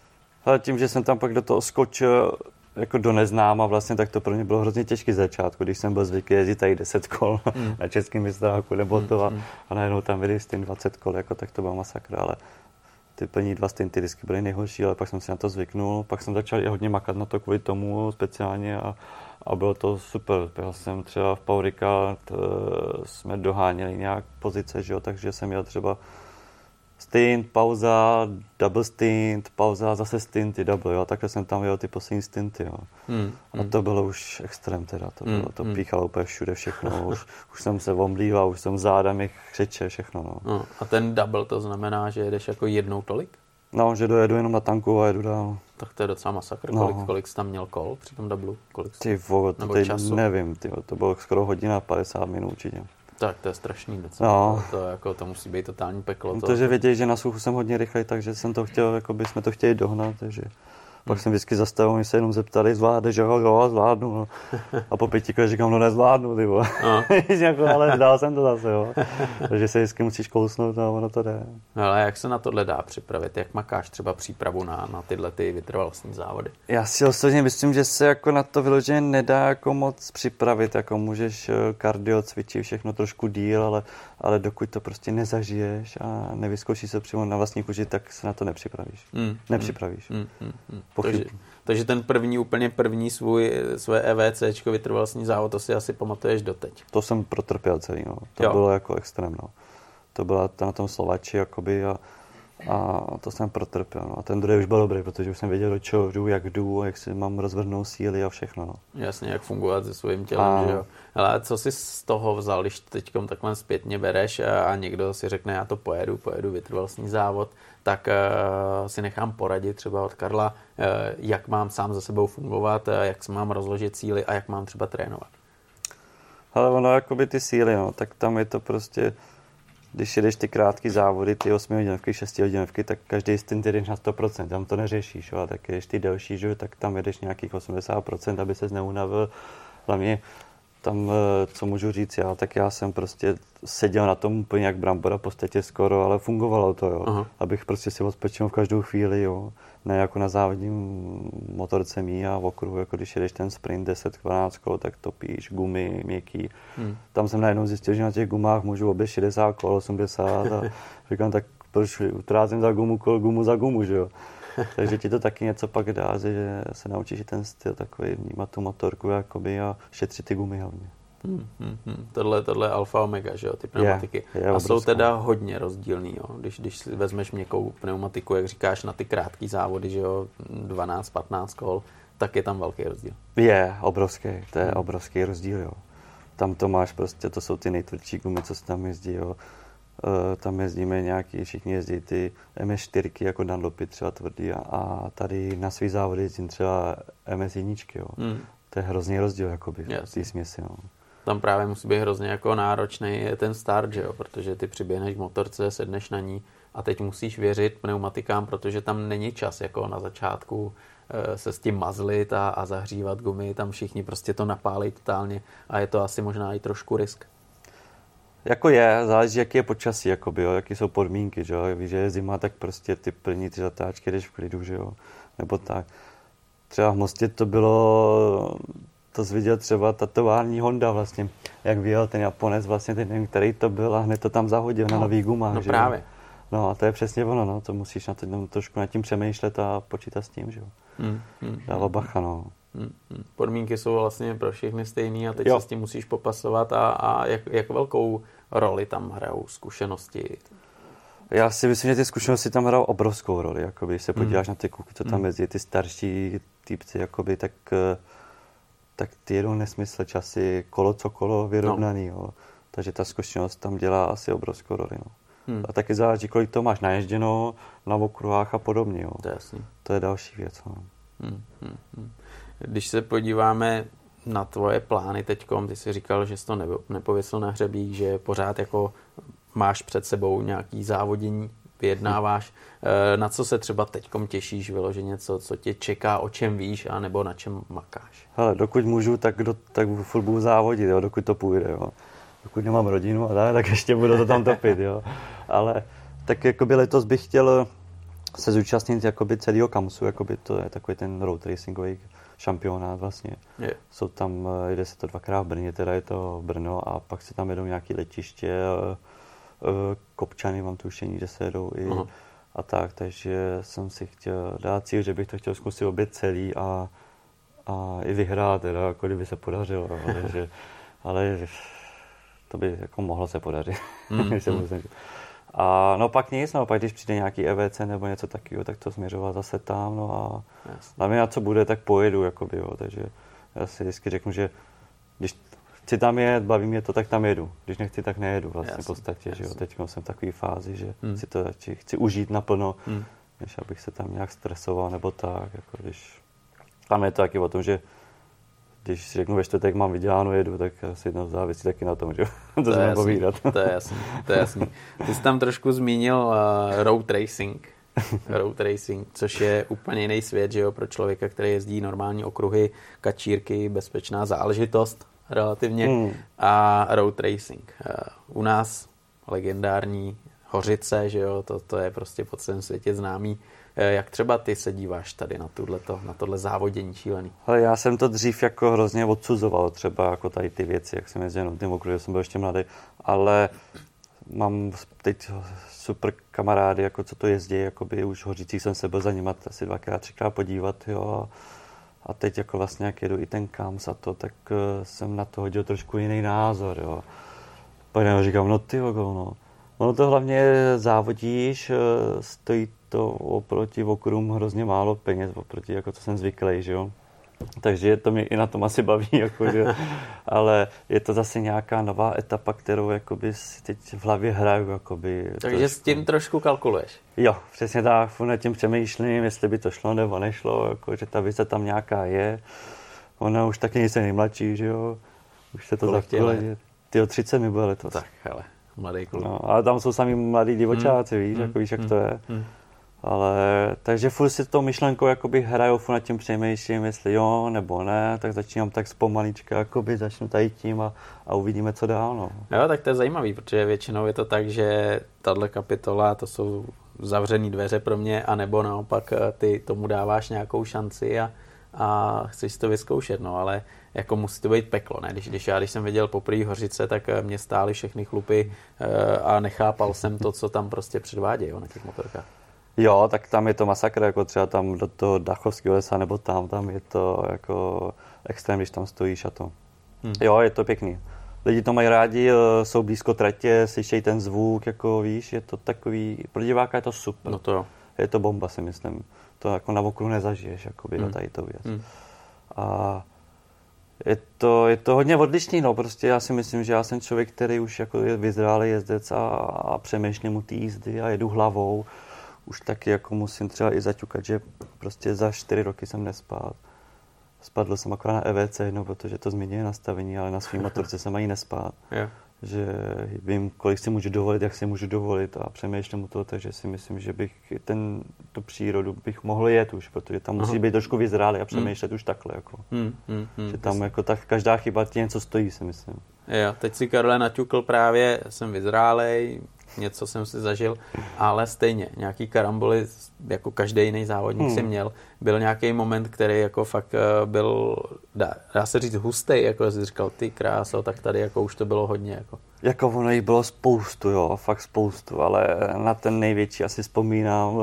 Ale tím, že jsem tam pak do toho skočil jako do neznáma vlastně, tak to pro mě bylo hrozně těžké z začátku, když jsem byl zvyklý jezdit tady 10 kol Mm. <laughs> na českém mistráku nebo Mm, to a, mm. a najednou tam vyjeli styn 20 kol, jako tak to byl masakr, ale ty plní dva stinty vždycky byly nejhorší, ale pak jsem si na to zvyknul, pak jsem začal i hodně makat na to kvůli tomu speciálně a, a bylo to super. Já jsem třeba v Paurika jsme doháněli nějak pozice, že jo, takže jsem jel třeba stint, pauza, double stint, pauza, zase stinty, double, jo, takhle jsem tam jel ty poslední stinty, jo. Hmm. A to bylo už extrém teda, to, bylo, to Mm, mm. píchalo úplně všude všechno, už, už jsem se omlíval, už jsem záda mi křiče, všechno, no. No, a ten double to znamená, že jedeš jako jednou tolik? No, že dojedu jenom na tanku a jedu dál. Tak to je docela masakr. No. Kolik, kolik jsi tam měl kol při tom double? Kolik jsi... Ty vole, to Nebo teď času. nevím, ty, to bylo skoro hodina 50 minut určitě. Tak to je strašný docela. No. To, to, jako, to musí být totální peklo. To, Protože věděli, že na suchu jsem hodně rychlej, takže jsem to chtěl, jako by jsme to chtěli dohnat, takže pak jsem vždycky zastavil, oni se jenom zeptali, zvládneš, jo, jo, zvládnu, no. A po pěti kolech říkám, no nezvládnu, ty. No. <laughs> jako, ale dal jsem to zase, jo. Takže se vždycky musíš kousnout a ono to jde. No, ale jak se na tohle dá připravit? Jak makáš třeba přípravu na, na tyhle ty vytrvalostní závody? Já si osobně myslím, že se jako na to vyloženě nedá jako moc připravit, jako můžeš eh, kardio cvičit všechno trošku díl, ale, ale dokud to prostě nezažiješ a nevyzkoušíš se přímo na vlastní kůži, tak se na to nepřipravíš. Mm, Nepřipravíš. Mm, mm, mm. Pochyb- Takže, takže ten první, úplně první svůj, své EVC, vytrvalostní závod, to si asi pamatuješ doteď. To jsem protrpěl celý, no. To Jo. bylo jako extrém, no. To byla ta na tom Slovači, jakoby, a, a to jsem protrpěl, no. A ten druhý už byl dobrý, protože už jsem věděl, do čeho jdu, jak jdu, jak si mám rozvrhnout síly a všechno, no. Jasně, jak fungovat se svým tělem, A- že jo. Ale co jsi z toho vzal, když teď takhle zpětně bereš a, a někdo si řekne, já to pojedu, pojedu vytrvalostní závod, tak uh, si nechám poradit třeba od Karla, uh, jak mám sám za sebou fungovat, uh, jak si mám rozložit síly a jak mám třeba trénovat. Ale ono, jakoby ty síly, no, tak tam je to prostě, když jedeš ty krátké závody, ty 8 hodinovky, 6 hodinovky, tak každý stint jedeš na 100%, tam to neřešíš, jo, a tak jedeš ty delší, že, tak tam jedeš nějakých 80%, aby se neunavil. Hlavně tam, eh, co můžu říct já, tak já jsem prostě seděl na tom úplně jak brambora, v podstatě skoro, ale fungovalo to, jo. Aha. Abych prostě si odpočinul v každou chvíli, jo. Ne jako na závodním motorce mí a v okruhu, jako když jedeš ten sprint 10-12 kol, tak topíš gumy, měkký. Hmm. Tam jsem najednou zjistil, že na těch gumách můžu obět 60 kol, 80 a <laughs> říkám, tak proč utrácím za gumu, kol, gumu za gumu, že jo. <laughs> Takže ti to taky něco pak dá, že se naučíš i ten styl takový vnímat tu motorku jakoby a šetřit ty gumy hlavně. Hmm, hmm, hmm. Tohle, tohle je alfa omega, že jo, ty pneumatiky. je a jsou obrovská. teda hodně rozdílný, jo. Když, když si vezmeš měkkou pneumatiku, jak říkáš, na ty krátké závody, že jo, 12-15 kol, tak je tam velký rozdíl. Je, obrovský, to je obrovský rozdíl, jo. Tam to máš prostě, to jsou ty nejtvrdší gumy, co se tam jezdí, jo. E, tam jezdíme nějaký, všichni jezdí ty MS4 jako Dunlopy třeba tvrdý a, a tady na svý závody jezdím třeba MS1, jo. Hmm. To je hrozný rozdíl, jakoby, v Jasně. té směsi, no. Tam právě musí být hrozně jako náročný ten start, že jo? protože ty přiběhneš k motorce, sedneš na ní a teď musíš věřit pneumatikám, protože tam není čas jako na začátku eh, se s tím mazlit a, a zahřívat gumy, tam všichni prostě to napálí totálně a je to asi možná i trošku risk. Jako je, záleží, jaký je počasí, jakoby, jo, jaký jsou podmínky, že jo. Víš, že je zima, tak prostě ty plní ty zatáčky jdeš v klidu, že jo. Nebo tak. Třeba v Mostě to bylo to viděl třeba tatovární Honda vlastně, jak vyjel ten Japonec vlastně, ten nevím, který to byl a hned to tam zahodil no, na nový gumách. No že? právě. No a to je přesně ono, no, to musíš na to, trošku nad tím přemýšlet a počítat s tím, že jo. Hmm, hmm, Dává bacha, no. Hmm, hmm. Podmínky jsou vlastně pro všechny stejné a teď jo. se s tím musíš popasovat a, a jak, jak velkou roli tam hrajou zkušenosti? Já si myslím, že ty zkušenosti tam hrajou obrovskou roli. Jakoby, když se podíváš hmm. na ty kuky, co tam hmm. mezi ty starší týpci, jakoby, tak, eh, tak ty jedou nesmysl časy, kolo co kolo vyrovnaný. No. Jo. Takže ta zkušenost tam dělá asi obrovskou roli. No. Hmm. A taky záleží, kolik to máš naježděno na okruhách a podobně. Jo. To, je jasný. to je další věc. No. Hmm, hmm, hmm. Když se podíváme na tvoje plány teď, ty jsi říkal, že jsi to nepověsil na hřebík, že pořád jako máš před sebou nějaký závodění, vyjednáváš. Eh, na co se třeba teď těšíš vyloženě, co, co tě čeká, o čem víš, a nebo na čem makáš? Hele, dokud můžu, tak, do, tak furt budu závodit, jo, dokud to půjde. Jo. Dokud nemám rodinu a tak, tak ještě budu to tam topit. Jo. Ale tak jakoby letos bych chtěl se zúčastnit jakoby celého kamsu, jakoby to je takový ten road racingový šampionát vlastně. Je. Jsou tam, eh, jde se to dvakrát v Brně, teda je to Brno a pak se tam jedou nějaké letiště, eh, eh, Kopčany, mám tušení, že se jedou i Aha. a tak, takže jsem si chtěl dát cíl, že bych to chtěl zkusit obět celý a, a i vyhrát, teda, jako kdyby se podařilo, <laughs> takže, ale to by jako mohlo se podařit. <laughs> Mm, mm. A no pak nic, no pak když přijde nějaký EVC nebo něco takového, tak to směřovat zase tam, no a hlavně na co bude, tak pojedu, jakoby, jo, takže já si vždycky řeknu, že když chci tam jet, baví mě to, tak tam jedu. Když nechci, tak nejedu vlastně jasný, v podstatě, jasný. že jo. Teď jsem v takové fázi, že hmm. si to chci, chci užít naplno, hmm. než abych se tam nějak stresoval nebo tak, jako když tam je to taky o tom, že když si řeknu ve čtvrtek mám vyděláno, jedu, tak asi jednou závisí taky na tom, že <laughs> to, to je povídat. To je jasný, to je jasný. Ty jsi tam trošku zmínil uh, road racing. <laughs> road racing, což je úplně jiný svět, že jo, pro člověka, který jezdí normální okruhy, kačírky, bezpečná záležitost relativně hmm. a road racing. Uh, u nás legendární Hořice, že jo, to, to je prostě po celém světě známý. Eh, jak třeba ty se díváš tady na, tohleto, na tohle závodění šílený? Ale já jsem to dřív jako hrozně odsuzoval, třeba jako tady ty věci, jak jsem jezdil na tím okruhu, jsem byl ještě mladý, ale mám teď super kamarády, jako co to jezdí, jakoby už hořící jsem se byl za nimi asi dvakrát, třikrát podívat, jo, a teď jako vlastně jak jedu i ten Kams a to, tak uh, jsem na to hodil trošku jiný názor, jo. Pak říkám, no ty no, ono to hlavně závodíš, uh, stojí to oproti okruhům hrozně málo peněz, oproti jako co jsem zvyklý, že jo. Takže to mě i na tom asi baví, <laughs> jako, že, ale je to zase nějaká nová etapa, kterou jakoby, si teď v hlavě hraju. Jakoby, Takže trošku. s tím trošku kalkuluješ? Jo, přesně tak, nad tím přemýšlím, jestli by to šlo nebo nešlo, jako, že ta vize tam nějaká je. Ona už taky nejsem nejmladší, že jo, už se to zakuje. Ty o 30 mi bylo letos. Tak, hele, mladý kluk. No, ale tam jsou sami mladí divočáci, hmm. víš, hmm. jako víš, jak hmm. to je. Hmm. Ale takže furt si tou myšlenkou jakoby hraju, furt nad tím přemýšlím, jestli jo nebo ne, tak začínám tak zpomalička, jakoby začnu tady tím a, a uvidíme, co dál. No. Jo, tak to je zajímavý, protože většinou je to tak, že tahle kapitola, to jsou zavřené dveře pro mě, anebo naopak eh, ty tomu dáváš nějakou šanci a, a chceš to vyzkoušet, no, ale jako musí to být peklo, ne? Když, když já, když jsem viděl poprvé Hořice, tak eh, mě stály všechny chlupy eh, a nechápal jsem to, co tam prostě předvádějí na těch motorkách. Jo, tak tam je to masakr, jako třeba tam do toho Dachovského lesa nebo tam, tam je to jako extrém, když tam stojíš a to. Hmm. Jo, je to pěkný. Lidi to mají rádi, eh, jsou blízko tratě, slyšejí ten zvuk, jako víš, je to takový, pro diváka je to super. No to jo. Je to bomba, si myslím. To jako na okruhu nezažiješ, jako by hmm. tady to věc. Hmm. A je to, je to hodně odlišný, no, prostě já si myslím, že já jsem člověk, který už jako je vyzrálý jezdec a, a přemýšlím mu ty jízdy a jedu hlavou už taky jako musím třeba i zaťukat, že prostě za čtyři roky jsem nespal. Spadl jsem akorát na EVC, no, protože to změní nastavení, ale na svý <laughs> motorce jsem ani nespát. Yeah. Že vím, kolik si můžu dovolit, jak si můžu dovolit a přemýšlím u toho, takže si myslím, že bych ten, tu přírodu bych mohl jet už, protože tam musí Aha. být trošku vyzrálý a přemýšlet mm. už takhle. Jako. Mm, mm, mm, že tam jako tak každá chyba ti něco stojí, si myslím. Jo, teď si Karole naťukl právě, jsem vyzrálej, něco jsem si zažil, ale stejně, nějaký karamboly, jako každý jiný závodník hmm. si měl, byl nějaký moment, který jako fakt eh, byl, dá, dá se říct, hustý, jako jsi říkal, ty kráso, tak tady jako už to bylo hodně. Jako. Jako ono jich bylo spoustu, jo, fakt spoustu, ale na ten největší asi vzpomínám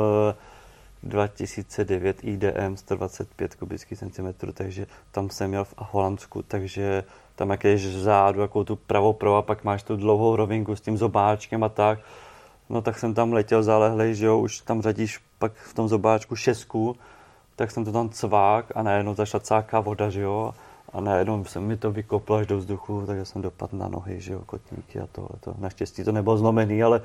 2009 IDM 125 kubických centimetrů, takže tam jsem měl v Holandsku, takže tam jak jdeš zádu, jako tu pravou pro a pak máš tu dlouhou rovinku s tím zobáčkem a tak, no tak jsem tam letěl zalehlej, že jo, už tam řadíš pak v tom zobáčku šestku, tak jsem to tam cvák a najednou zašla cáká voda, že jo, a najednou se mi to vykoplo až do vzduchu, takže jsem dopadl na nohy, že jo, kotníky a tohle. To. Naštěstí to nebylo zlomený, ale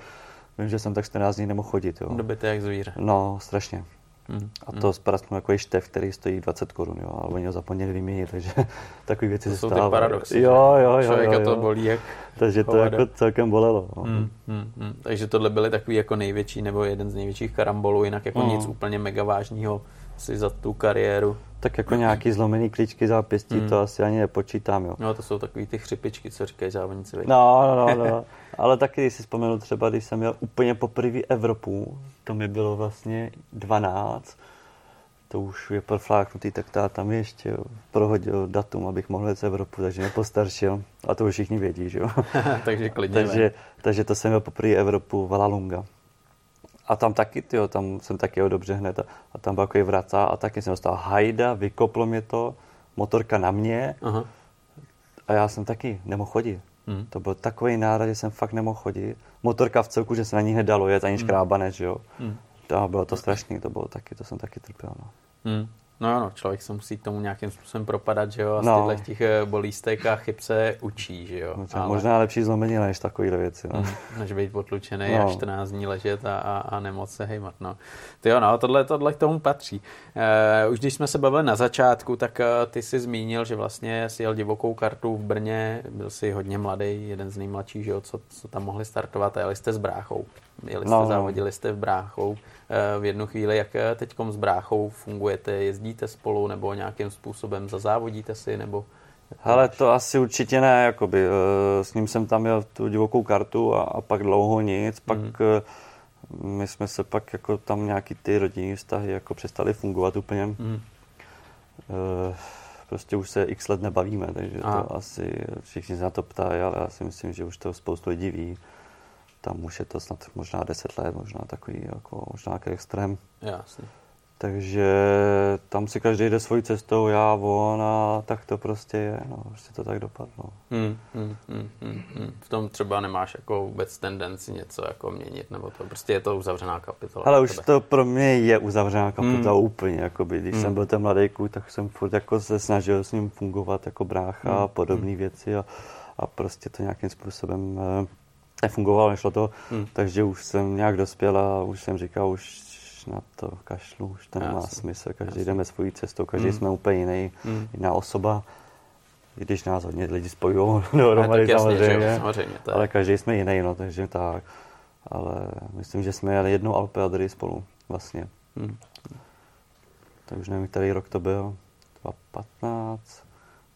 vím, že jsem tak 14 dní nemohl chodit, jo. Dobité jak zvíře. No, strašně. Mm. A to mm. sprasknu jako štev, který stojí 20 korun, jo, a oni ho zapomněli vyměnit, takže <laughs> takové věci to se stávají. paradoxy. Jo, jo, jo. Člověka jo, jo. to bolí jak Takže to jako celkem bolelo. No. Mm, mm, mm. Takže tohle byly takový jako největší, nebo jeden z největších karambolů, jinak jako mm. nic úplně mega vážného si za tu kariéru. Tak jako nějaký zlomený klíčky zápěstí, mm. to asi ani nepočítám, jo. No to jsou takový ty chřipičky, co říkají závodníci. No, no, no, no. Ale taky, když si vzpomenu třeba, když jsem měl úplně poprvé Evropu, to mi bylo vlastně 12, to už je profláknutý, tak tá tam ještě jo, prohodil datum, abych mohl jít z Evropu, takže mě postaršil. A to už všichni vědí, že jo. <laughs> takže klidně. takže, takže to jsem měl poprvé Evropu Valalunga. A tam taky, tyjo, tam jsem taky jo dobře hned. A, a tam byl vraca a taky jsem dostal hajda, vykoplo mě to, motorka na mě. Aha. A já jsem taky nemohl chodit. Hmm. To byl takový nárad, že jsem fakt nemohl chodit. Motorka v celku, že se na ní hned dalo jet, ani hmm. škrábanec, že jo. Hmm. To bylo to strašný, to bylo taky, to jsem taky trpěl. No. Hmm. No jo, no, člověk se musí tomu nějakým způsobem propadat, že jo, a no. z těch eh, bolístek a chyb se učí, že jo. No, Ale... Možná lepší zlomenina než takovýhle věci, no. <laughs> Než být potlučený no. a 14 dní ležet a, a, a nemoc se hejmat, no. Ty jo, no, tohle, tohle k tomu patří. Uh, už když jsme se bavili na začátku, tak uh, ty jsi zmínil, že vlastně si jel divokou kartu v Brně, byl si hodně mladý, jeden z nejmladších, že jo, co, co tam mohli startovat a jeli jste s bráchou. Jeli jste, no. závodili jste v bráchou. Eh, v jednu chvíli, jak eh, teď s bráchou fungujete, jezdíte spolu nebo nějakým způsobem zazávodíte si, nebo ale to asi určitě ne, jakoby. Eh, s ním jsem tam měl tu divokou kartu a, a pak dlouho nic, pak mm. my jsme se pak jako tam nějaký ty rodinné vztahy jako přestali fungovat úplně. Mm. Prostě už se x let nebavíme, takže to asi všichni se na to ptají, ale já si myslím, že už to spoustu lidí ví tam už je to snad možná 10 let, možná takový jako možná nějaký extrém. Jasně. Takže tam si každý jde svojí cestou, já, on a tak to prostě je, no, prostě to tak dopadlo. Hmm, hmm, hmm, hmm, hmm. V tom třeba nemáš jako vůbec tendenci něco jako měnit, nebo to prostě je to uzavřená kapitola. Ale už to pro mě je uzavřená kapitola hmm. úplně, jakoby. Když hmm. jsem byl ten mladý kluk, tak jsem furt jako se snažil s ním fungovat jako brácha hmm. a podobné hmm. věci a, a prostě to nějakým způsobem eh, nefungovalo, nešlo to, hmm. takže už jsem nějak dospěl a už jsem říkal, už na to kašlu, už to nemá Jasný. smysl, každý Jasný. jdeme svojí cestou, každý hmm. jsme úplně jiný, hmm. jiná osoba, i když nás hodně lidi spojují <laughs> dohromady samozřejmě, samozřejmě ale každý jsme jiný, no, takže tak. Ale myslím, že jsme jeli jednou Alpe Adry spolu vlastně. Hmm. Tak už nevím, který rok to byl. 2015,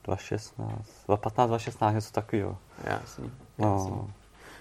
2016, 2015, 2016, něco takového. Jasný, jasný. No.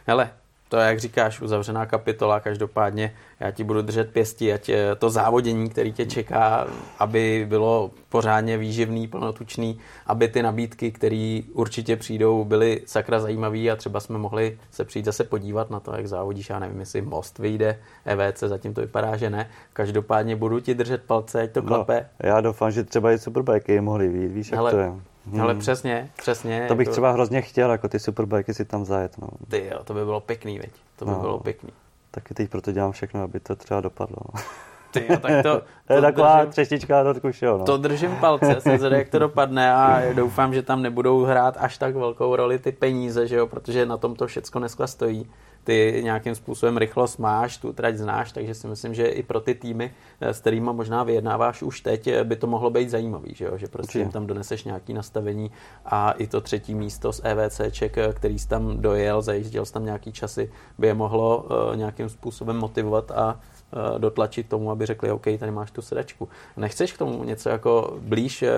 Hele, to je, jak říkáš, uzavřená kapitola, každopádně já ti budu držet pěstí, ať eh, to závodění, který tě čeká, aby bylo pořádně výživný, plnotučný, aby ty nabídky, které určitě přijdou, byly sakra zajímavé a třeba jsme mohli se přijít zase podívat na to, jak závodíš, já nevím, jestli most vyjde, EVC, zatím to vypadá, že ne. Každopádně budu ti držet palce, ať to no, klape. Já doufám, že třeba i superbajky mohli vyjít, víš, jak Hele, to je. Hmm. Ale přesně, přesně. To bych jako... třeba hrozně chtěl, jako ty superbajky si tam zajet. No. Ty jo, to by bylo pěkný, veď. To by no. bylo pěkný. Taky teď proto dělám všechno, aby to třeba dopadlo. No. <laughs> Ty jo, tak to, to je taková držím, třeštička do no. To držím palce, se zde, jak to dopadne a doufám, že tam nebudou hrát až tak velkou roli ty peníze, že jo, protože na tom to všecko dneska stojí. Ty nějakým způsobem rychlost máš, tu trať znáš, takže si myslím, že i pro ty týmy, eh, s kterými možná vyjednáváš už teď, by to mohlo být zajímavý, že, jo? že prostě jim tam doneseš nějaký nastavení a i to třetí místo z EVCček, který jsi tam dojel, zajížděl jsi tam nějaký časy, by je mohlo nějakým způsobem motivovat a Eh, dotlačit tomu, aby řekli, OK, tady máš tu sedačku. Nechceš k tomu něco jako blíž eh,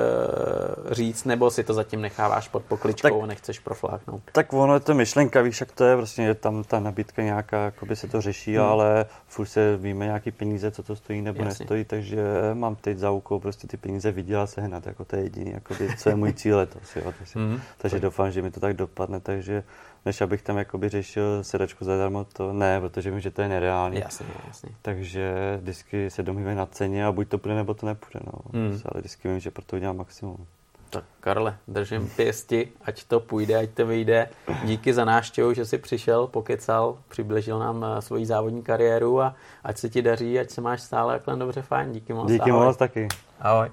říct, nebo si to zatím necháváš pod pokličkou tak, a nechceš profláknout? Tak ono je to myšlenka, víš, jak to je, vlastně je tam ta nabídka nějaká, jakoby se to řeší, hmm. ale furt se víme nějaký peníze, co to stojí nebo Jasně. nestojí, takže mám teď za úkol prostě ty peníze vydělat sehnat, jako to je jediný, jakoby, co je můj cíl letos, jo, takže, hmm. takže doufám, že mi to tak dopadne, takže než abych tam jakoby řešil sedačku zadarmo, to ne, protože vím, že to je nereálně. Jasně, jasně. Takže vždycky se domývají na ceně a buď to půjde, nebo to nepůjde. No. Hmm. Ale vždycky vím, že pro to udělám maximum. Tak Karle, držím pěsti, ať to půjde, ať to vyjde. Díky za návštěvu, že jsi přišel, pokecal, přibližil nám eh, svoji závodní kariéru a ať se ti daří, ať se máš stále takhle dobře fajn. Díky moc. Díky moc taky. Ahoj.